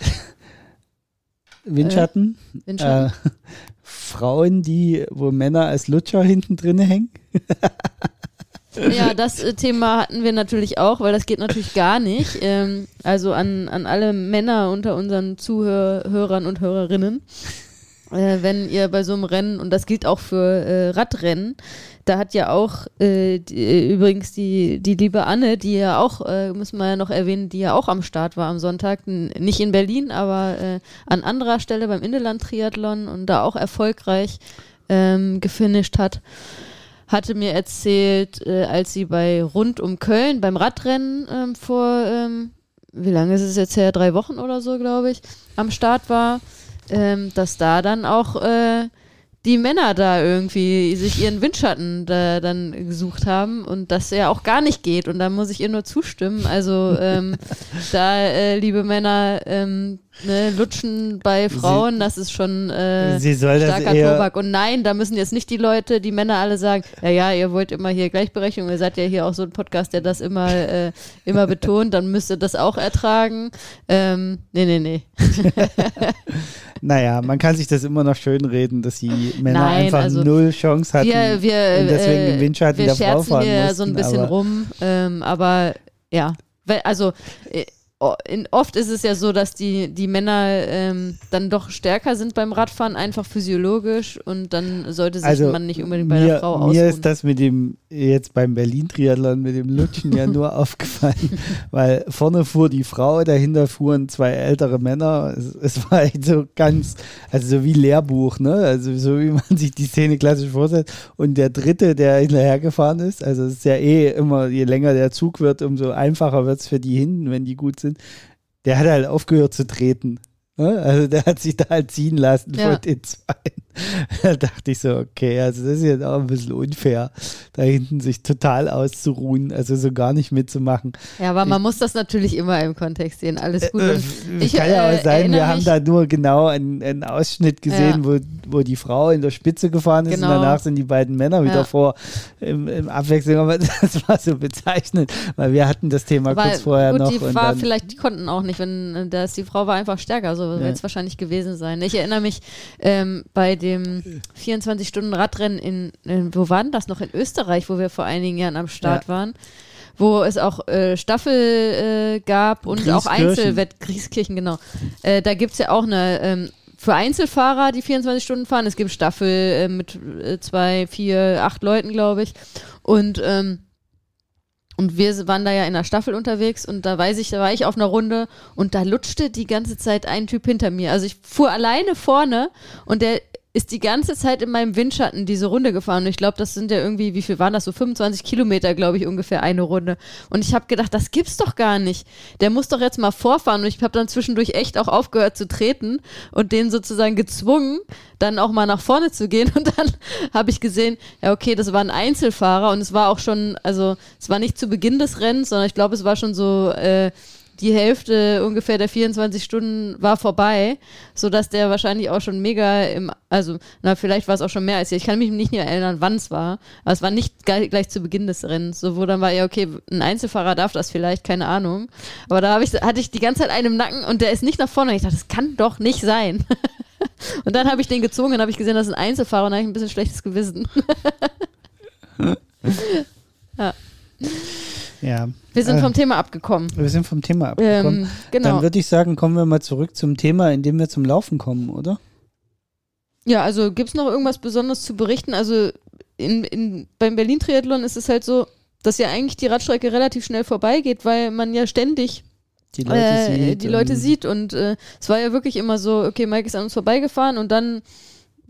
A: <laughs>
B: Windschatten.
A: Windschatten.
B: Frauen, die, wo Männer als Lutscher hinten drin hängen. <laughs>
A: Ja, das äh, Thema hatten wir natürlich auch, weil das geht natürlich gar nicht. Ähm, also an, an alle Männer unter unseren Zuhörern und Hörerinnen. Äh, wenn ihr bei so einem Rennen, und das gilt auch für äh, Radrennen, da hat ja auch äh, die, äh, übrigens die, die liebe Anne, die ja auch, äh, müssen wir ja noch erwähnen, die ja auch am Start war am Sonntag, nicht in Berlin, aber äh, an anderer Stelle beim Inneland-Triathlon und da auch erfolgreich ähm, gefinisht hat hatte mir erzählt, äh, als sie bei Rund um Köln beim Radrennen ähm, vor, ähm, wie lange ist es jetzt her, drei Wochen oder so, glaube ich, am Start war, ähm, dass da dann auch äh, die Männer da irgendwie sich ihren Windschatten da dann gesucht haben und das ja auch gar nicht geht und da muss ich ihr nur zustimmen. Also ähm, <laughs> da, äh, liebe Männer, ähm, ne, lutschen bei Frauen, das ist schon äh,
B: Sie
A: starker Tobak. Und nein, da müssen jetzt nicht die Leute, die Männer alle sagen, ja, ja, ihr wollt immer hier Gleichberechtigung, ihr seid ja hier auch so ein Podcast, der das immer, äh, immer betont, dann müsst ihr das auch ertragen. Ähm, nee, nee, nee. <laughs> <laughs>
B: Naja, man kann sich das immer noch schön reden, dass die Männer
A: Nein,
B: einfach
A: also
B: null Chance hatten.
A: Wir, wir,
B: und deswegen
A: äh,
B: im Windschatten
A: wir
B: der Frau fahren
A: hier
B: mussten,
A: so ein bisschen
B: aber
A: rum, ähm, aber ja, also äh, oft ist es ja so, dass die, die Männer ähm, dann doch stärker sind beim Radfahren, einfach physiologisch und dann sollte sich
B: Also
A: man nicht unbedingt bei
B: mir,
A: der Frau ausruhen.
B: mir ist das mit dem, jetzt beim Berlin-Triathlon, mit dem Lutschen ja nur <laughs> aufgefallen, weil vorne fuhr die Frau, dahinter fuhren zwei ältere Männer. Es, es war echt so ganz, also so wie Lehrbuch, ne? Also so wie man sich die Szene klassisch vorstellt. Und der dritte, der hinterhergefahren ist, also es ist ja eh immer, je länger der Zug wird, umso einfacher wird es für die hinten, wenn die gut sind. Der hat halt aufgehört zu treten. Ne? Also der hat sich da halt ziehen lassen
A: Ja.
B: von den zwei. <laughs> Da dachte ich so, okay, also das ist jetzt auch ein bisschen unfair, da hinten sich total auszuruhen, also so gar nicht mitzumachen.
A: Ja, aber man muss das natürlich immer im Kontext sehen. Alles gut.
B: Äh,
A: Und
B: ich kann ja
A: äh,
B: auch sein,
A: erinnere
B: wir haben da nur genau einen, einen Ausschnitt gesehen, wo, wo die Frau in der Spitze gefahren ist
A: Genau.
B: und danach sind die beiden Männer wieder
A: Ja.
B: vor im, im Abwechslung. Aber <laughs> das war so bezeichnend, weil wir hatten das Thema
A: Weil,
B: kurz vorher
A: gut,
B: noch.
A: die war vielleicht, die konnten auch nicht, wenn äh, das, die Frau war einfach stärker, so
B: Ja.
A: wird es wahrscheinlich gewesen sein. Ich erinnere mich ähm, bei dem 24-Stunden-Radrennen in, in, wo war denn das noch? In Österreich, wo wir vor einigen Jahren am Start
B: Ja.
A: waren. Wo es auch äh, Staffel äh, gab und auch. Einzelwett, Grieskirchen, genau. Äh, da gibt es ja auch eine, ähm, für Einzelfahrer, die 24 Stunden fahren, es gibt Staffel äh, mit äh, zwei, vier, acht Leuten, glaube ich. Und ähm, und wir waren da ja in der Staffel unterwegs und da weiß ich, da war ich auf einer Runde und da lutschte die ganze Zeit ein Typ hinter mir. Also ich fuhr alleine vorne und der ist die ganze Zeit in meinem Windschatten diese Runde gefahren. Und ich glaube, das sind ja irgendwie, wie viel waren das? So 25 Kilometer, glaube ich, ungefähr eine Runde. Und ich habe gedacht, das gibt's doch gar nicht. Der muss doch jetzt mal vorfahren. Und ich habe dann zwischendurch echt auch aufgehört zu treten und den sozusagen gezwungen, dann auch mal nach vorne zu gehen. <laughs> Und dann habe ich gesehen, ja, okay, das war ein Einzelfahrer und es war auch schon, also es war nicht zu Beginn des Rennens, sondern ich glaube, es war schon so äh, die Hälfte ungefähr der 24 Stunden war vorbei, sodass der wahrscheinlich auch schon mega im, also, na, vielleicht war es auch schon mehr als hier. Ich kann mich nicht mehr erinnern, wann es war, aber es war nicht gleich, gleich zu Beginn des Rennens, so wo dann war, ja, okay, ein Einzelfahrer darf das vielleicht, keine Ahnung. Aber da ich, hatte ich die ganze Zeit einen im Nacken und der ist nicht nach vorne. Und ich dachte, das kann doch nicht sein. <laughs> Und dann habe ich den gezogen und habe ich gesehen, das ist ein Einzelfahrer und habe ich ein bisschen schlechtes Gewissen. <laughs>
B: ja.
A: Wir sind
B: Äh,
A: vom Thema abgekommen.
B: wir sind vom Thema abgekommen.
A: Ähm, genau.
B: Dann würde ich sagen, kommen wir mal zurück zum Thema, in dem wir zum Laufen kommen, oder?
A: Ja, also gibt es noch irgendwas Besonderes zu berichten? Also in, in, beim Berlin-Triathlon ist es halt so, dass ja eigentlich die Radstrecke relativ schnell vorbeigeht, weil man ja ständig
B: Die Leute
A: äh,
B: sieht.
A: die Leute
B: und-
A: sieht. Und äh, es war ja wirklich immer so, okay, Mike ist an uns vorbeigefahren und dann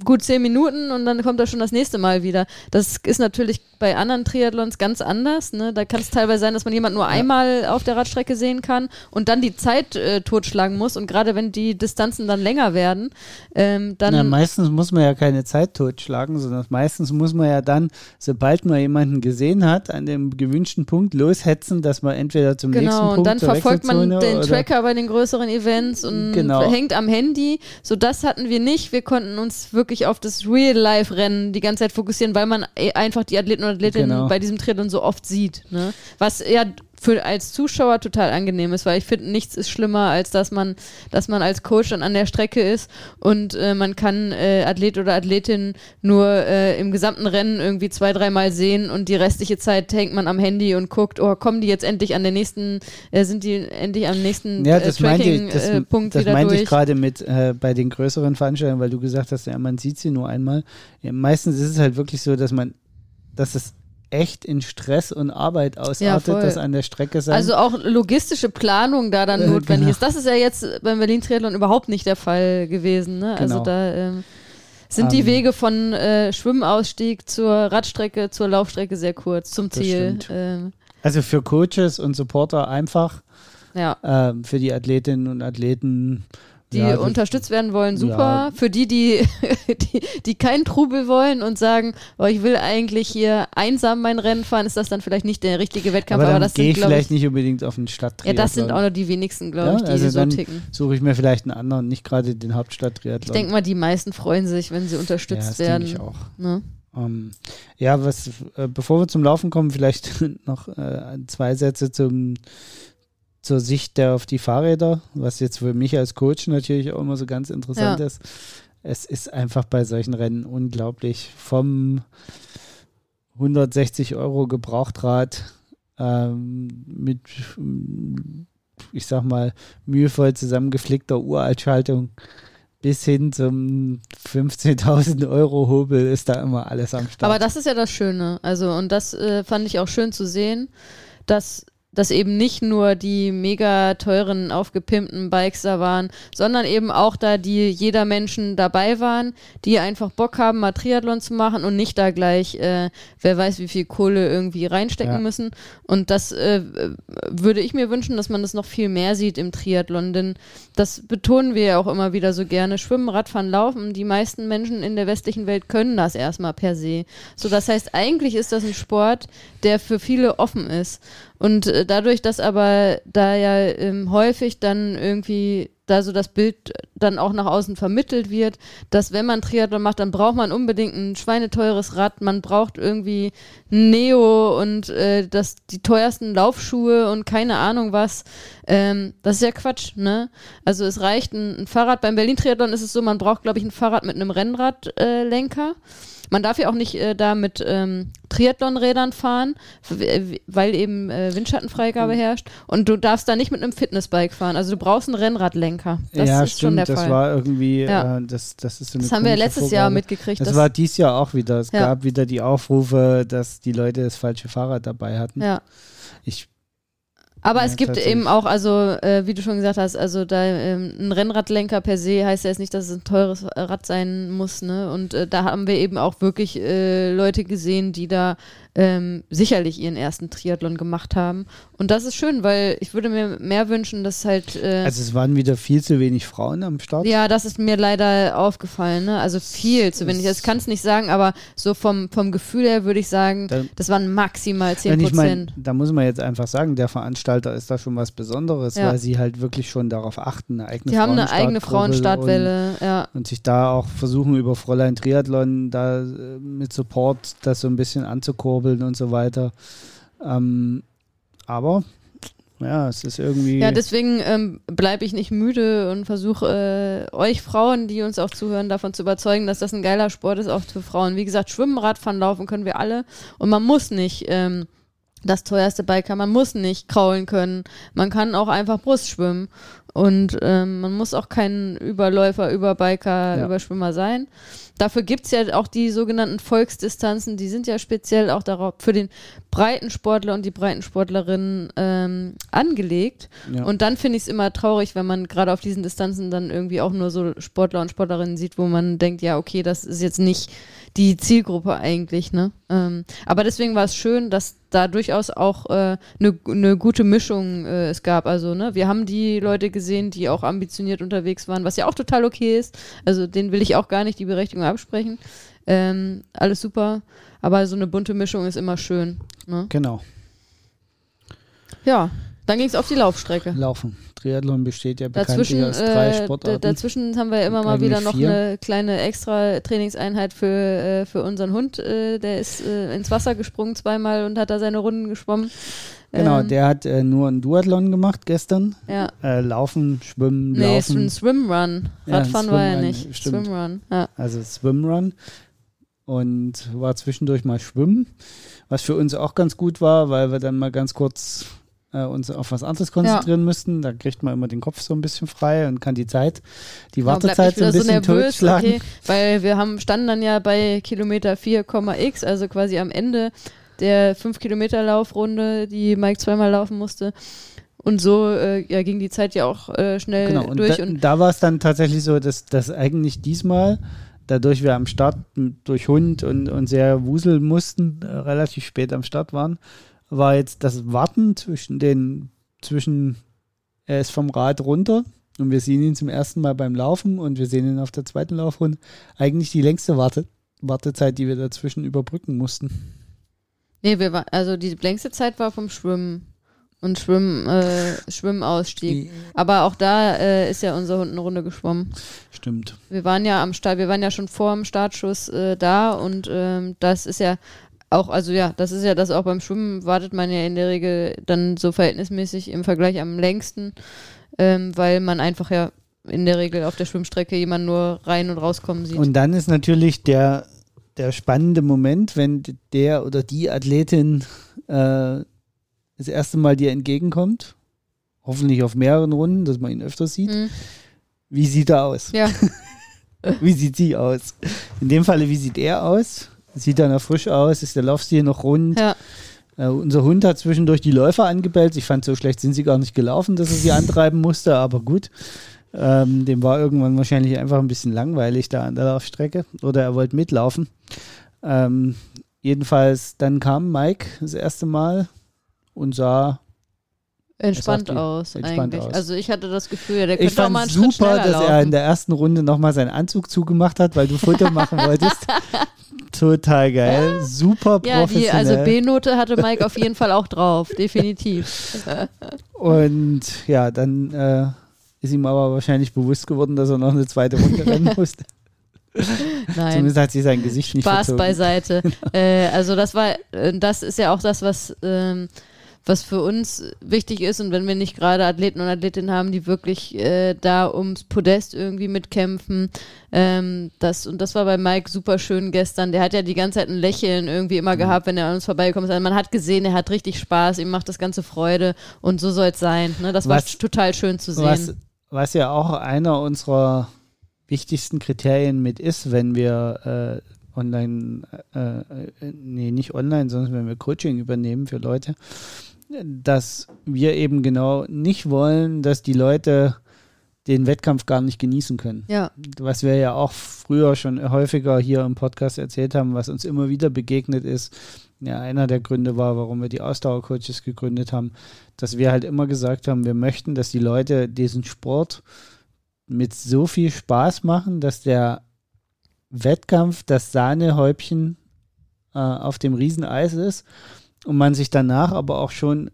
A: gut zehn Minuten und dann kommt er schon das nächste Mal wieder. Das ist natürlich bei anderen Triathlons ganz anders. Ne? Da kann es teilweise sein, dass man jemanden nur einmal auf der Radstrecke sehen kann und dann die Zeit äh, totschlagen muss. Und gerade wenn die Distanzen dann länger werden, ähm, dann
B: Na, meistens muss man ja keine Zeit totschlagen, sondern meistens muss man ja dann, sobald man jemanden gesehen hat, an dem gewünschten Punkt loshetzen, dass man entweder zum nächsten
A: Genau,
B: Punkt
A: und dann verfolgt man den Tracker bei den größeren Events und
B: Genau.
A: hängt am Handy. So, das hatten wir nicht. Wir konnten uns wirklich auf das Real-Life-Rennen die ganze Zeit fokussieren, weil man eh einfach die Athleten und Athletinnen
B: Genau.
A: bei diesem Triathlon so oft sieht. Ne? Was ja für als Zuschauer total angenehm ist, weil ich finde, nichts ist schlimmer, als dass man, dass man als Coach dann an der Strecke ist und äh, man kann äh, Athlet oder Athletin nur äh, im gesamten Rennen irgendwie zwei, dreimal sehen und die restliche Zeit hängt man am Handy und guckt, oh, kommen die jetzt endlich an den nächsten, äh, sind die endlich am nächsten
B: Ja,
A: äh,
B: das meinte ich, das,
A: Tracking-Punkt
B: das
A: wieder
B: meinte
A: durch.
B: ich gerade mit äh, bei den größeren Veranstaltungen, weil du gesagt hast, ja, man sieht sie nur einmal. Ja, meistens ist es halt wirklich so, dass man, dass es echt in Stress und Arbeit ausartet,
A: voll.
B: das an der Strecke sein.
A: Also auch logistische Planung da dann
B: Äh,
A: notwendig
B: genau.
A: ist. Das ist ja jetzt beim Berlin Triathlon überhaupt nicht der Fall gewesen. Ne? Also
B: Genau.
A: da ähm, sind die
B: Ähm,
A: Wege von äh, Schwimmausstieg zur Radstrecke, zur Laufstrecke sehr kurz zum Ziel. Ähm,
B: also für Coaches und Supporter einfach,
A: ja.
B: ähm, für die Athletinnen und Athleten.
A: Die
B: ja,
A: unterstützt werden wollen, super.
B: Ja.
A: Für die, die, <laughs> die, die keinen Trubel wollen und sagen, oh, ich will eigentlich hier einsam mein Rennen fahren, ist das dann vielleicht nicht der richtige Wettkampf.
B: aber
A: Aber, das
B: gehe ich vielleicht
A: ich,
B: nicht unbedingt auf den
A: ja,
B: Stadttriathlon.
A: das sind auch noch die wenigsten, glaube
B: Ja,
A: ich, die
B: also
A: so ticken.
B: Suche ich mir vielleicht einen anderen, nicht gerade den Hauptstadttriathlon.
A: Ich denke mal, die meisten freuen sich, wenn sie
B: ja,
A: unterstützt
B: das
A: werden.
B: ich auch.
A: Ne?
B: Ähm, ja, was, äh, bevor wir zum Laufen kommen, vielleicht <laughs> noch äh, zwei Sätze zum, zur Sicht der auf die Fahrräder, was jetzt für mich als Coach natürlich auch immer so ganz interessant
A: Ja.
B: ist. Es ist einfach bei solchen Rennen unglaublich. Vom 160 Euro Gebrauchtrad ähm, mit, ich sag mal, mühevoll zusammengeflickter Uraltschaltung bis hin zum 15.000 Euro Hobel ist da immer alles am Start.
A: Aber das ist ja das Schöne. Also, und das äh, fand ich auch schön zu sehen, dass dass eben nicht nur die mega teuren, aufgepimpten Bikes da waren, sondern eben auch da die jeder Menschen dabei waren, die einfach Bock haben, mal Triathlon zu machen und nicht da gleich, äh, wer weiß, wie viel Kohle irgendwie reinstecken
B: Ja.
A: müssen. Und das äh, würde ich mir wünschen, dass man das noch viel mehr sieht im Triathlon, denn das betonen wir ja auch immer wieder so gerne. Schwimmen, Radfahren, Laufen, die meisten Menschen in der westlichen Welt können das erstmal per se. So, das heißt, eigentlich ist das ein Sport, der für viele offen ist. Und äh, dadurch, dass aber da ja ähm, häufig dann irgendwie da so das Bild dann auch nach außen vermittelt wird, dass wenn man Triathlon macht, dann braucht man unbedingt ein schweineteures Rad, man braucht irgendwie Neo und äh, das, die teuersten Laufschuhe und keine Ahnung was. Ähm, das ist ja Quatsch, ne? Also es reicht ein, ein Fahrrad. Beim Berlin-Triathlon ist es so, man braucht, glaube ich, ein Fahrrad mit einem Rennradlenker. Äh. Man darf ja auch nicht äh, da mit ähm, Triathlonrädern fahren, w- weil eben äh, Windschattenfreigabe
B: Mhm.
A: herrscht. Und du darfst da nicht mit einem Fitnessbike fahren. Also du brauchst einen Rennradlenker. Das
B: ja,
A: ist
B: stimmt,
A: schon der
B: das
A: Fall.
B: war irgendwie,
A: Ja.
B: äh, das, das ist so eine
A: das haben wir letztes Jahr
B: Vorgabe.
A: mitgekriegt.
B: Das
A: dass-
B: war dies Jahr auch wieder. Es
A: Ja.
B: gab wieder die Aufrufe, dass die Leute das falsche Fahrrad dabei hatten.
A: ja.
B: Ich,
A: Aber
B: Ja,
A: es gibt eben auch, also äh, wie du schon gesagt hast, also da ähm, ein Rennradlenker per se heißt ja jetzt nicht, dass es ein teures Rad sein muss, ne? Und äh, da haben wir eben auch wirklich äh, Leute gesehen, die da ähm, sicherlich ihren ersten Triathlon gemacht haben. Und das ist schön, weil ich würde mir mehr wünschen, dass halt äh,
B: also es waren wieder viel zu wenig Frauen am Start.
A: ja, das ist mir leider aufgefallen, ne? Also viel zu wenig. Ich kann es nicht sagen, aber so vom, vom Gefühl her würde ich sagen,
B: Da-
A: das waren maximal 10
B: Und ich meine,
A: Prozent.
B: da muss man jetzt einfach sagen, der Veranstalter ist da schon was Besonderes,
A: Ja.
B: weil sie halt wirklich schon darauf achten, eine eigene
A: Die haben eine eigene Frauenstartwelle, ja.
B: Und, und sich da auch versuchen, über Fräulein Triathlon da äh, mit Support das so ein bisschen anzukurbeln und so weiter. Ähm, aber ja, es ist irgendwie.
A: Ja, deswegen ähm, bleibe ich nicht müde und versuche äh, euch Frauen, die uns auch zuhören, davon zu überzeugen, dass das ein geiler Sport ist, auch für Frauen. Wie gesagt, Schwimmen, Radfahren, Laufen können wir alle und man muss nicht ähm, das teuerste Biker. Man muss nicht kraulen können. Man kann auch einfach Brust schwimmen. Und ähm, man muss auch kein Überläufer, Überbiker,
B: Ja.
A: Überschwimmer sein. Dafür gibt's ja auch die sogenannten Volksdistanzen, die sind ja speziell auch darauf für den Breitensportler und die Breitensportlerinnen ähm, angelegt.
B: Ja.
A: Und dann finde ich es immer traurig, wenn man gerade auf diesen Distanzen dann irgendwie auch nur so Sportler und Sportlerinnen sieht, wo man denkt, ja, okay, das ist jetzt nicht die Zielgruppe eigentlich, ne? Ähm, aber deswegen war es schön, dass da durchaus auch eine äh, ne- ne gute Mischung äh, es gab. Also, ne, wir haben die Leute gesehen, die auch ambitioniert unterwegs waren, was ja auch total okay ist. Also, denen will ich auch gar nicht die Berechtigung absprechen. Ähm, alles super. Aber so eine bunte Mischung ist immer schön. Ne?
B: Genau.
A: Ja, dann ging es auf die Laufstrecke.
B: Laufen. Triathlon besteht ja bekanntlich
A: Dazwischen,
B: aus drei
A: äh,
B: Sportarten.
A: dazwischen haben wir immer mal wieder noch
B: vier.
A: eine kleine extra Trainingseinheit für, äh, für unseren Hund. Äh, der ist ins Wasser gesprungen zweimal und hat da seine Runden geschwommen.
B: genau,
A: Ähm,
B: der hat äh, nur einen Duathlon gemacht gestern.
A: Ja.
B: Äh, laufen, schwimmen,
A: Nee,
B: laufen.
A: ein Swimrun.
B: Ja,
A: Radfahren war ja
B: Swimrun,
A: nicht.
B: stimmt.
A: Swimrun, ja.
B: also Swimrun und war zwischendurch mal schwimmen, was für uns auch ganz gut war, weil wir dann mal ganz kurz äh, uns auf was anderes konzentrieren müssten. Da kriegt man immer den Kopf so ein bisschen frei und kann die Zeit, die
A: bleibt
B: Wartezeit so ein bisschen totschlagen.
A: okay, weil wir haben, standen dann ja bei Kilometer 4,x, also quasi am Ende der 5 Kilometer Laufrunde, die Mike zweimal laufen musste. Und so äh, ja, ging die Zeit ja auch äh, schnell
B: Genau, und
A: durch.
B: da,
A: und
B: da war es dann tatsächlich so, dass, dass eigentlich diesmal, dadurch wir am Start durch Hund und, und sehr wuseln mussten, äh, relativ spät am Start waren, war jetzt das Warten zwischen den, zwischen, er ist vom Rad runter und wir sehen ihn zum ersten Mal beim Laufen und wir sehen ihn auf der zweiten Laufrunde, eigentlich die längste Warte, Wartezeit, die wir dazwischen überbrücken mussten.
A: Nee, wir war, also die längste Zeit war vom Schwimmen und Schwimm, äh, Schwimmausstieg. Aber auch da äh, ist ja unser Hund eine Runde geschwommen.
B: Stimmt.
A: Wir waren ja am Start, wir waren ja schon vor dem Startschuss äh, da und ähm, das ist ja auch, also ja, das ist ja das auch beim Schwimmen wartet man ja in der Regel dann so verhältnismäßig im Vergleich am längsten, ähm, weil man einfach ja in der Regel auf der Schwimmstrecke jemanden nur rein und rauskommen sieht.
B: Und dann ist natürlich der, der spannende Moment, wenn der oder die Athletin äh, das erste Mal dir entgegenkommt, hoffentlich auf mehreren Runden, dass man ihn öfter sieht.
A: Mhm.
B: Wie sieht er aus?
A: Ja, <laughs>
B: Wie sieht sie aus? In dem Falle, wie sieht er aus? Sieht er noch frisch aus? Ist der Laufstil noch rund?
A: ja.
B: Äh, unser Hund hat zwischendurch die Läufer angebellt. Ich fand, so schlecht sind sie gar nicht gelaufen, dass er sie antreiben musste, aber gut. Ähm, dem war irgendwann wahrscheinlich einfach ein bisschen langweilig da an der Laufstrecke oder er wollte mitlaufen. Ähm, jedenfalls, dann kam Mike das erste Mal und sah,
A: Entspannt aus
B: Entspannt
A: eigentlich.
B: aus.
A: Also ich hatte das Gefühl, der
B: ich
A: könnte auch
B: fand
A: mal einen Schritt
B: super,
A: schneller
B: dass er in
A: laufen.
B: der ersten Runde nochmal seinen Anzug zugemacht hat, weil du Foto <laughs> machen wolltest. Total geil, super
A: Ja, die,
B: professionell.
A: also B-Note hatte Mike auf jeden Fall auch drauf, definitiv. <laughs>
B: Und ja, dann äh, ist ihm aber wahrscheinlich bewusst geworden, dass er noch eine zweite Runde rennen <laughs> musste.
A: Nein.
B: Zumindest hat sich sein Gesicht nicht
A: Spaß
B: verzogen.
A: beiseite. äh, also das war, äh, das ist ja auch das, was, ähm, was für uns wichtig ist und wenn wir nicht gerade Athleten und Athletinnen haben, die wirklich äh, da ums Podest irgendwie mitkämpfen, ähm, das und das war bei Mike super schön gestern. Der hat ja die ganze Zeit ein Lächeln irgendwie immer
B: Mhm.
A: gehabt, wenn er an uns vorbeigekommen ist. Also man hat gesehen, er hat richtig Spaß, ihm macht das ganze Freude und so soll es sein. Ne? Das war
B: Was-
A: total schön zu sehen.
B: Was, was ja auch einer unserer wichtigsten Kriterien mit ist, wenn wir äh, online, äh, äh, nee, nicht online, sondern wenn wir Coaching übernehmen für Leute, dass wir eben genau nicht wollen, dass die Leute den Wettkampf gar nicht genießen können.
A: ja,
B: was wir ja auch früher schon häufiger hier im Podcast erzählt haben, was uns immer wieder begegnet ist. Ja, einer der Gründe war, warum wir die Ausdauercoaches gegründet haben, dass wir halt immer gesagt haben, wir möchten, dass die Leute diesen Sport mit so viel Spaß machen, dass der Wettkampf das Sahnehäubchen äh, auf dem Rieseneis ist und man sich danach aber auch schon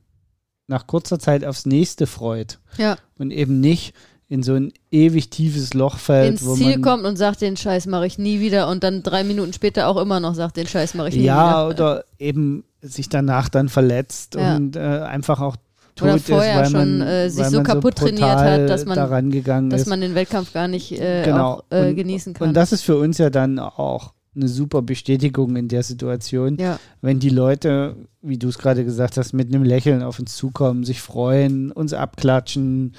B: nach kurzer Zeit aufs nächste freut
A: ja.
B: und eben nicht in so ein ewig tiefes Loch fällt,
A: ins
B: wo
A: Ziel
B: man
A: kommt und sagt, den Scheiß mache ich nie wieder und dann drei Minuten später auch immer noch sagt, den Scheiß mache ich nie
B: ja
A: wieder.
B: oder eben sich danach dann verletzt
A: Ja.
B: und äh, einfach auch tot
A: Oder
B: ist,
A: vorher
B: weil
A: schon,
B: man,
A: äh, sich so kaputt trainiert
B: brutal
A: hat, dass man- dass
B: ist.
A: man den Wettkampf gar nicht äh,
B: Genau.
A: auch äh,
B: Und-
A: genießen kann.
B: und das ist für uns ja dann auch eine super Bestätigung in der Situation,
A: Ja.
B: wenn die Leute, wie du es gerade gesagt hast, mit einem Lächeln auf uns zukommen, sich freuen, uns abklatschen,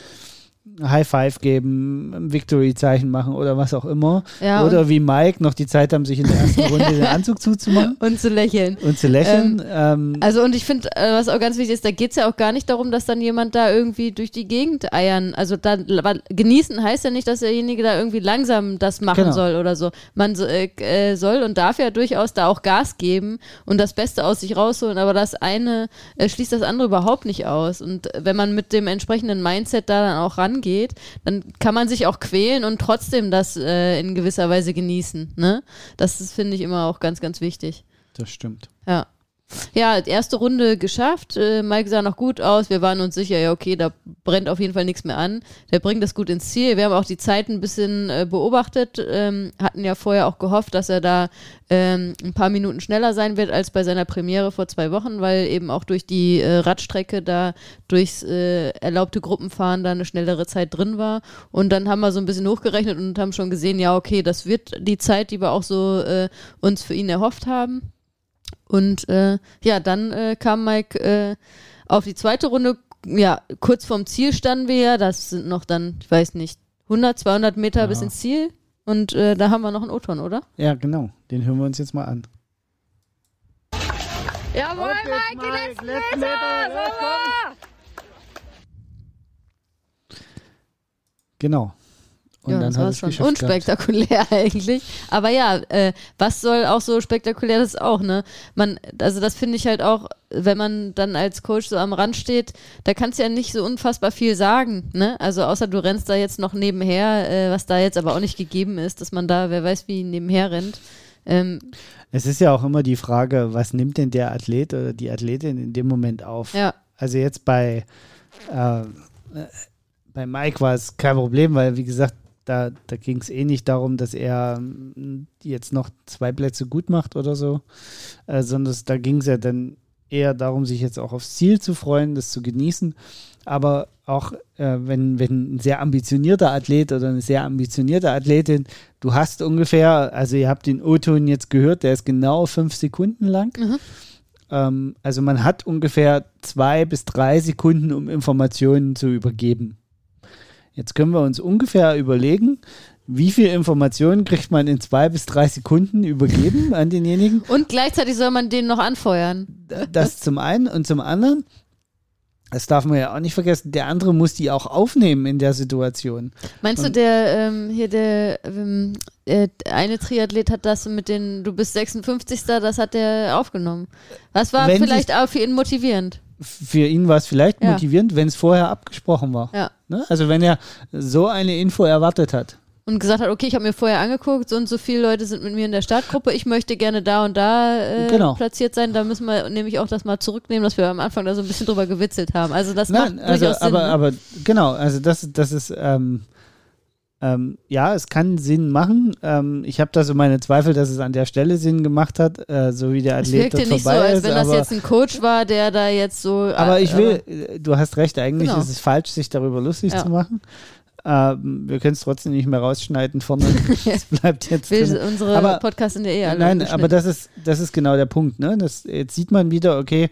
B: High Five geben, Victory-Zeichen machen oder was auch immer.
A: Ja,
B: oder wie Mike noch die Zeit haben, sich in der ersten <laughs> Runde den Anzug zuzumachen <laughs>
A: Und zu lächeln.
B: und zu lächeln. Ähm,
A: Also und ich finde, äh, was auch ganz wichtig ist, da geht es ja auch gar nicht darum, dass dann jemand da irgendwie durch die Gegend eiern. Also weil genießen heißt ja nicht, dass derjenige da irgendwie langsam das machen
B: Genau.
A: soll oder so. Man so, äh, äh, soll und darf ja durchaus da auch Gas geben und das Beste aus sich rausholen, aber das eine äh, schließt das andere überhaupt nicht aus. Und wenn man mit dem entsprechenden Mindset da dann auch rangeht, dann kann man sich auch quälen und trotzdem das äh, in gewisser Weise genießen. Ne? Das finde ich, immer auch ganz, ganz wichtig.
B: das stimmt.
A: Ja. Ja, erste Runde geschafft. Äh, Mike sah noch gut aus. Wir waren uns sicher, ja, okay, da brennt auf jeden Fall nichts mehr an. Der bringt das gut ins Ziel. Wir haben auch die Zeit ein bisschen äh, beobachtet. Ähm, hatten ja vorher auch gehofft, dass er da ähm, ein paar Minuten schneller sein wird als bei seiner Premiere vor zwei Wochen, weil eben auch durch die äh, Radstrecke da durchs erlaubte Gruppenfahren da eine schnellere Zeit drin war. Und dann haben wir so ein bisschen hochgerechnet und haben schon gesehen, ja, okay, das wird die Zeit, die wir auch so uns für ihn erhofft haben. Und äh, ja, dann äh, kam Mike äh, auf die zweite Runde. Ja, kurz vorm Ziel standen wir ja. Das sind noch dann, ich weiß nicht, 100, 200 Meter
B: Ja.
A: bis ins Ziel. Und äh, da haben wir noch einen O-Ton, oder?
B: Ja, genau. Den hören wir uns jetzt mal an.
C: Jawohl, Mike, die letzten Meter! Sauber!
B: Genau. Und
A: ja,
B: dann
A: das war schon
B: geschafft gehabt.
A: unspektakulär <laughs> eigentlich. Aber ja, äh, was soll auch so spektakulär das ist auch, ne? Man, also das finde ich halt auch, wenn man dann als Coach so am Rand steht, da kannst du ja nicht so unfassbar viel sagen, ne? Also außer du rennst da jetzt noch nebenher, äh, was da jetzt aber auch nicht gegeben ist, dass man da, wer weiß wie, nebenher rennt. Ähm,
B: Es ist ja auch immer die Frage, was nimmt denn der Athlet oder die Athletin in dem Moment auf?
A: ja,
B: Also jetzt bei, äh, äh, bei Mike war es kein Problem, weil wie gesagt, da, da ging es eh nicht darum, dass er mm, jetzt noch zwei Plätze gut macht oder so, äh, sondern da ging es ja dann eher darum, sich jetzt auch aufs Ziel zu freuen, das zu genießen. Aber auch äh, wenn, wenn ein sehr ambitionierter Athlet oder eine sehr ambitionierte Athletin, du hast ungefähr, also ihr habt den O-Ton jetzt gehört, der ist genau fünf Sekunden lang.
A: Mhm.
B: Ähm, also man hat ungefähr zwei bis drei Sekunden, um Informationen zu übergeben. Jetzt können wir uns ungefähr überlegen, wie viel Informationen kriegt man in zwei bis drei Sekunden übergeben <laughs> an denjenigen.
A: und gleichzeitig soll man den noch anfeuern.
B: Das zum einen und zum anderen, das darf man ja auch nicht vergessen, der andere muss die auch aufnehmen in der Situation.
A: Meinst du,
B: Und-
A: der, ähm, hier der, ähm, äh, eine Triathlet hat das mit den, du bist 56. Das hat der aufgenommen. Was war vielleicht auch für ihn motivierend?
B: Für ihn war es vielleicht
A: Ja.
B: motivierend, wenn es vorher abgesprochen war.
A: Ja.
B: Ne? Also wenn er so eine Info erwartet hat.
A: Und gesagt hat, okay, ich habe mir vorher angeguckt, so und so viele Leute sind mit mir in der Startgruppe, ich möchte gerne da und da äh,
B: Genau.
A: platziert sein, da müssen wir nämlich auch das mal zurücknehmen, dass wir am Anfang da so ein bisschen drüber gewitzelt haben. Also das
B: Nein,
A: macht
B: also,
A: durchaus Sinn.
B: aber,
A: ne?
B: aber genau, also das, das ist, ähm, ähm, ja, es kann Sinn machen. Ähm, ich habe da so meine Zweifel, dass es an der Stelle Sinn gemacht hat, äh, so wie der
A: es
B: Athlet
A: wirkte
B: dort
A: nicht so,
B: vorbei
A: als
B: ist.
A: wenn das
B: aber,
A: jetzt ein Coach war, der da jetzt so.
B: aber
A: äh,
B: ich will, äh, du hast recht, eigentlich
A: Genau.
B: ist es falsch, sich darüber lustig
A: Ja.
B: zu machen. Ähm, wir können es trotzdem nicht mehr rausschneiden vorne. <laughs> Es bleibt jetzt
A: will unsere
B: Aber-
A: Podcasts sind ja eh alle
B: Nein, aber das ist, das ist genau der Punkt. Ne? Das, jetzt sieht man wieder, okay,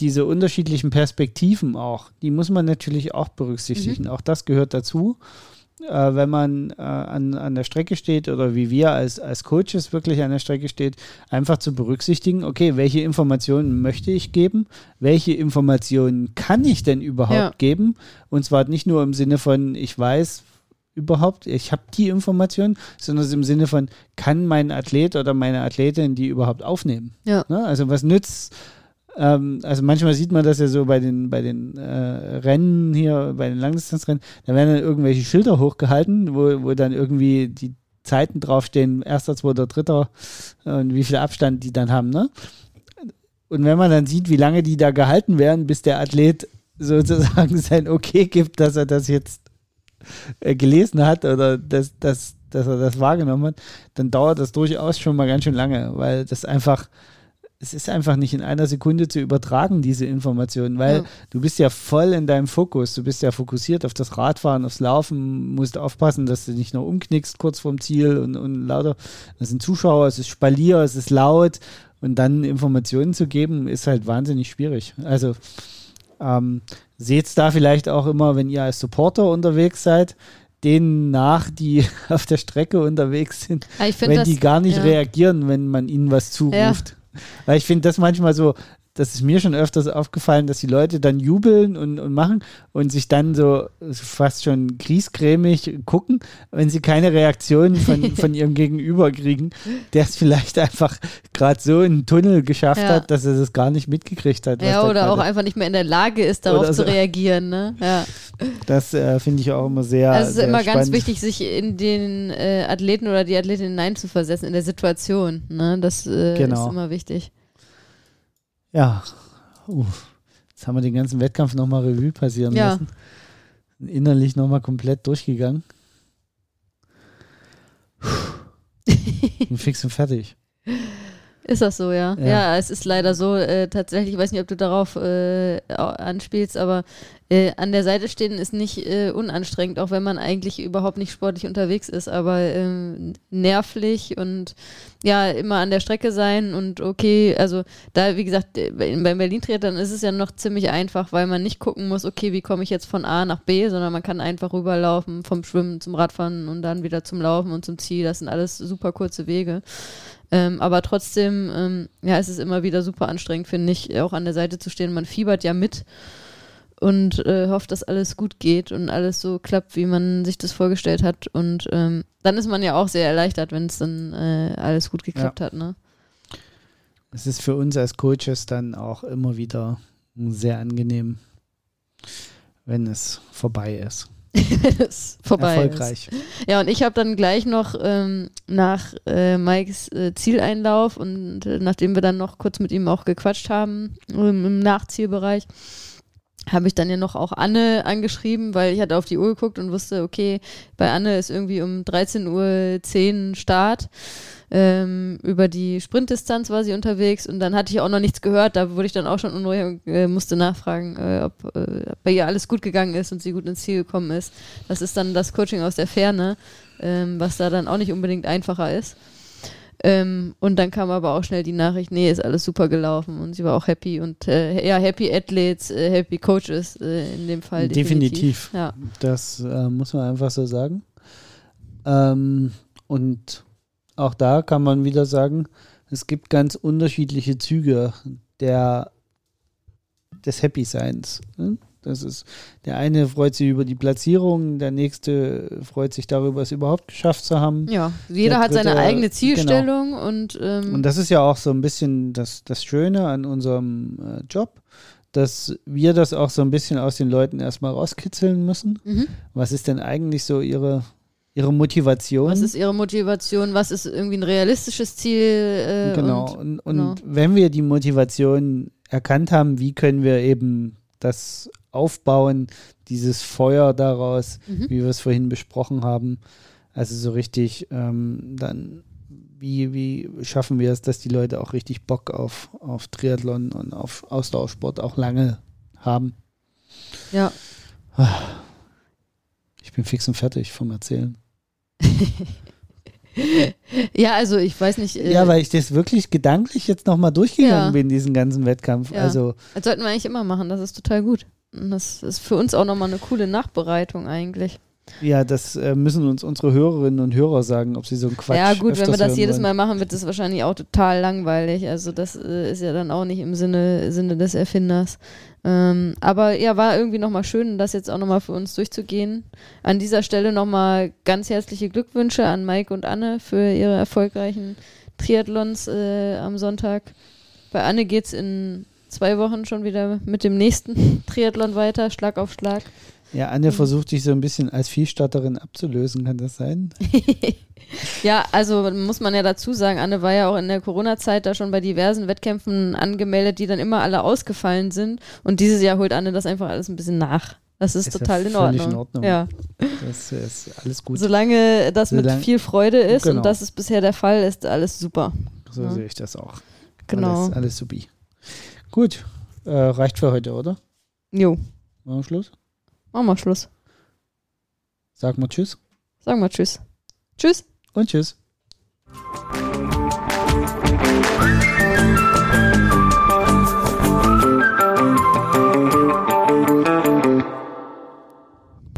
B: diese unterschiedlichen Perspektiven auch, die muss man natürlich auch berücksichtigen. Auch das gehört dazu. Äh, wenn man äh, an, an der Strecke steht oder wie wir als, als Coaches wirklich an der Strecke steht, einfach zu berücksichtigen, okay, welche Informationen möchte ich geben, welche Informationen kann ich denn überhaupt
A: Ja.
B: geben und zwar nicht nur im Sinne von, ich weiß überhaupt, ich habe die Informationen, sondern im Sinne von, kann mein Athlet oder meine Athletin die überhaupt aufnehmen?
A: Ja.
B: Ne? Also was nützt, ähm, also manchmal sieht man das ja so bei den, bei den äh, Rennen hier, bei den Langdistanzrennen, da werden dann irgendwelche Schilder hochgehalten, wo, wo dann irgendwie die Zeiten draufstehen, erster, zweiter, dritter und wie viel Abstand die dann haben, ne? Und wenn man dann sieht, wie lange die da gehalten werden, bis der Athlet sozusagen <laughs> sein Okay gibt, dass er das jetzt äh, gelesen hat oder dass, dass, dass er das wahrgenommen hat, dann dauert das durchaus schon mal ganz schön lange, weil das einfach es ist einfach nicht in einer Sekunde zu übertragen, diese Informationen, weil ja. du bist ja voll in deinem Fokus. Du bist ja fokussiert auf das Radfahren, aufs Laufen, musst aufpassen, dass du nicht noch umknickst kurz vorm Ziel und, und lauter. Das sind Zuschauer, es ist Spalier, es ist laut und dann Informationen zu geben, ist halt wahnsinnig schwierig. Also ähm, seht da vielleicht auch immer, wenn ihr als Supporter unterwegs seid, denen nach, die <laughs> auf der Strecke unterwegs sind, wenn das, die gar nicht ja. reagieren, wenn man ihnen was zuruft. Ja. Weil ich finde das manchmal so, das ist mir schon öfters aufgefallen, dass die Leute dann jubeln und, und machen und sich dann so fast schon griesgrämig gucken, wenn sie keine Reaktion von, <laughs> von ihrem Gegenüber kriegen, der es vielleicht einfach gerade so in den Tunnel geschafft ja. hat, dass er das gar nicht mitgekriegt hat.
A: Ja, oder auch einfach nicht mehr in der Lage ist, darauf so. zu reagieren. Ne? Ja.
B: Das äh, finde ich auch immer sehr.
A: Also es ist immer
B: spannend.
A: ganz wichtig, sich in den äh, Athleten oder die Athletin hineinzuversetzen, in der Situation. Ne? Das äh, genau. ist immer wichtig.
B: Ja, Uff. jetzt haben wir den ganzen Wettkampf nochmal Revue passieren ja. lassen. Innerlich nochmal komplett durchgegangen. <laughs> Bin fix und fertig.
A: Ist das so, ja? ja? Ja, es ist leider so. Äh, tatsächlich, ich weiß nicht, ob du darauf äh, anspielst, aber äh, an der Seite stehen ist nicht äh, unanstrengend, auch wenn man eigentlich überhaupt nicht sportlich unterwegs ist, aber ähm, nervlich und ja, immer an der Strecke sein und okay, also da, wie gesagt, äh, beim Berlin-Triathlon ist es ja noch ziemlich einfach, weil man nicht gucken muss, okay, wie komme ich jetzt von A nach B, sondern man kann einfach rüberlaufen vom Schwimmen zum Radfahren und dann wieder zum Laufen und zum Ziel. Das sind alles super kurze Wege. Ähm, aber trotzdem, ähm, ja, es ist immer wieder super anstrengend, finde ich, auch an der Seite zu stehen. Man fiebert ja mit und äh, hofft, dass alles gut geht und alles so klappt, wie man sich das vorgestellt hat. Und ähm, dann ist man ja auch sehr erleichtert, wenn es dann äh, alles gut geklappt ja. hat. Ne?
B: Es ist für uns als Coaches dann auch immer wieder sehr angenehm, wenn es vorbei ist. <laughs>
A: es vorbei Erfolgreich. Ist. Ja, und ich habe dann gleich noch ähm, nach äh, Mikes äh, Zieleinlauf und äh, nachdem wir dann noch kurz mit ihm auch gequatscht haben im, im Nachzielbereich, habe ich dann ja noch auch Anne angeschrieben, weil ich hatte auf die Uhr geguckt und wusste, okay, bei Anne ist irgendwie um 13.10 Uhr Start ähm, über die Sprintdistanz war sie unterwegs und dann hatte ich auch noch nichts gehört. Da wurde ich dann auch schon unruhig und äh, musste nachfragen, äh, ob äh, bei ihr alles gut gegangen ist und sie gut ins Ziel gekommen ist. Das ist dann das Coaching aus der Ferne, ähm, was da dann auch nicht unbedingt einfacher ist. Ähm, und dann kam aber auch schnell die Nachricht, nee, ist alles super gelaufen und sie war auch happy und äh, ja, happy Athletes, äh, happy Coaches äh, in dem Fall.
B: Definitiv. definitiv. Ja. Das äh, muss man einfach so sagen. Ähm, und auch da kann man wieder sagen, es gibt ganz unterschiedliche Züge der, des Happy-Seins. Ne? Das ist, der eine freut sich über die Platzierung, der nächste freut sich darüber, es überhaupt geschafft zu haben.
A: Ja, jeder hat seine eigene Zielstellung genau. und ähm
B: Und das ist ja auch so ein bisschen das, das Schöne an unserem äh, Job, dass wir das auch so ein bisschen aus den Leuten erstmal rauskitzeln müssen. Mhm. Was ist denn eigentlich so ihre ihre Motivation.
A: Was ist ihre Motivation? Was ist irgendwie ein realistisches Ziel? Äh,
B: genau. Und, und, genau. wenn wir die Motivation erkannt haben, wie können wir eben das aufbauen, dieses Feuer daraus, mhm. wie wir es vorhin besprochen haben. Also so richtig, ähm, dann, wie, wie schaffen wir es, dass die Leute auch richtig Bock auf, auf Triathlon und auf Ausdauersport auch lange haben?
A: Ja.
B: Ich bin fix und fertig vom Erzählen. <laughs>
A: ja, also ich weiß nicht.
B: Äh, ja, weil ich das wirklich gedanklich jetzt nochmal durchgegangen ja. bin, diesen ganzen Wettkampf. Ja. Also,
A: das sollten wir eigentlich immer machen, das ist total gut. Das ist für uns auch nochmal eine coole Nachbereitung eigentlich.
B: Ja, das äh, müssen uns unsere Hörerinnen und Hörer sagen, ob sie so einen Quatsch
A: Ja, gut, wenn wir das jedes Mal machen, wird das wahrscheinlich auch total langweilig. Also, das äh, ist ja dann auch nicht im Sinne, Sinne des Erfinders. Ähm, aber ja, war irgendwie nochmal schön, das jetzt auch nochmal für uns durchzugehen. An dieser Stelle nochmal ganz herzliche Glückwünsche an Mike und Anne für ihre erfolgreichen Triathlons äh, am Sonntag. Bei Anne geht es in zwei Wochen schon wieder mit dem nächsten <laughs> Triathlon weiter, Schlag auf Schlag.
B: Ja, Anne mhm. versucht sich so ein bisschen als Viehstatterin abzulösen, kann das sein? <laughs>
A: ja, also muss man ja dazu sagen, Anne war ja auch in der Corona-Zeit da schon bei diversen Wettkämpfen angemeldet, die dann immer alle ausgefallen sind. Und dieses Jahr holt Anne das einfach alles ein bisschen nach. Das ist, ist total ja in, Ordnung. in Ordnung. Ja.
B: Das ist alles gut.
A: Solange das Solange, mit viel Freude ist genau. und das ist bisher der Fall, ist alles super.
B: So ja. sehe ich das auch.
A: Genau.
B: Alles, alles supi. Gut, äh, reicht für heute, oder?
A: Jo.
B: Machen wir Schluss?
A: Machen wir Schluss.
B: Sag mal Tschüss.
A: Sag mal Tschüss. Tschüss.
B: Und Tschüss.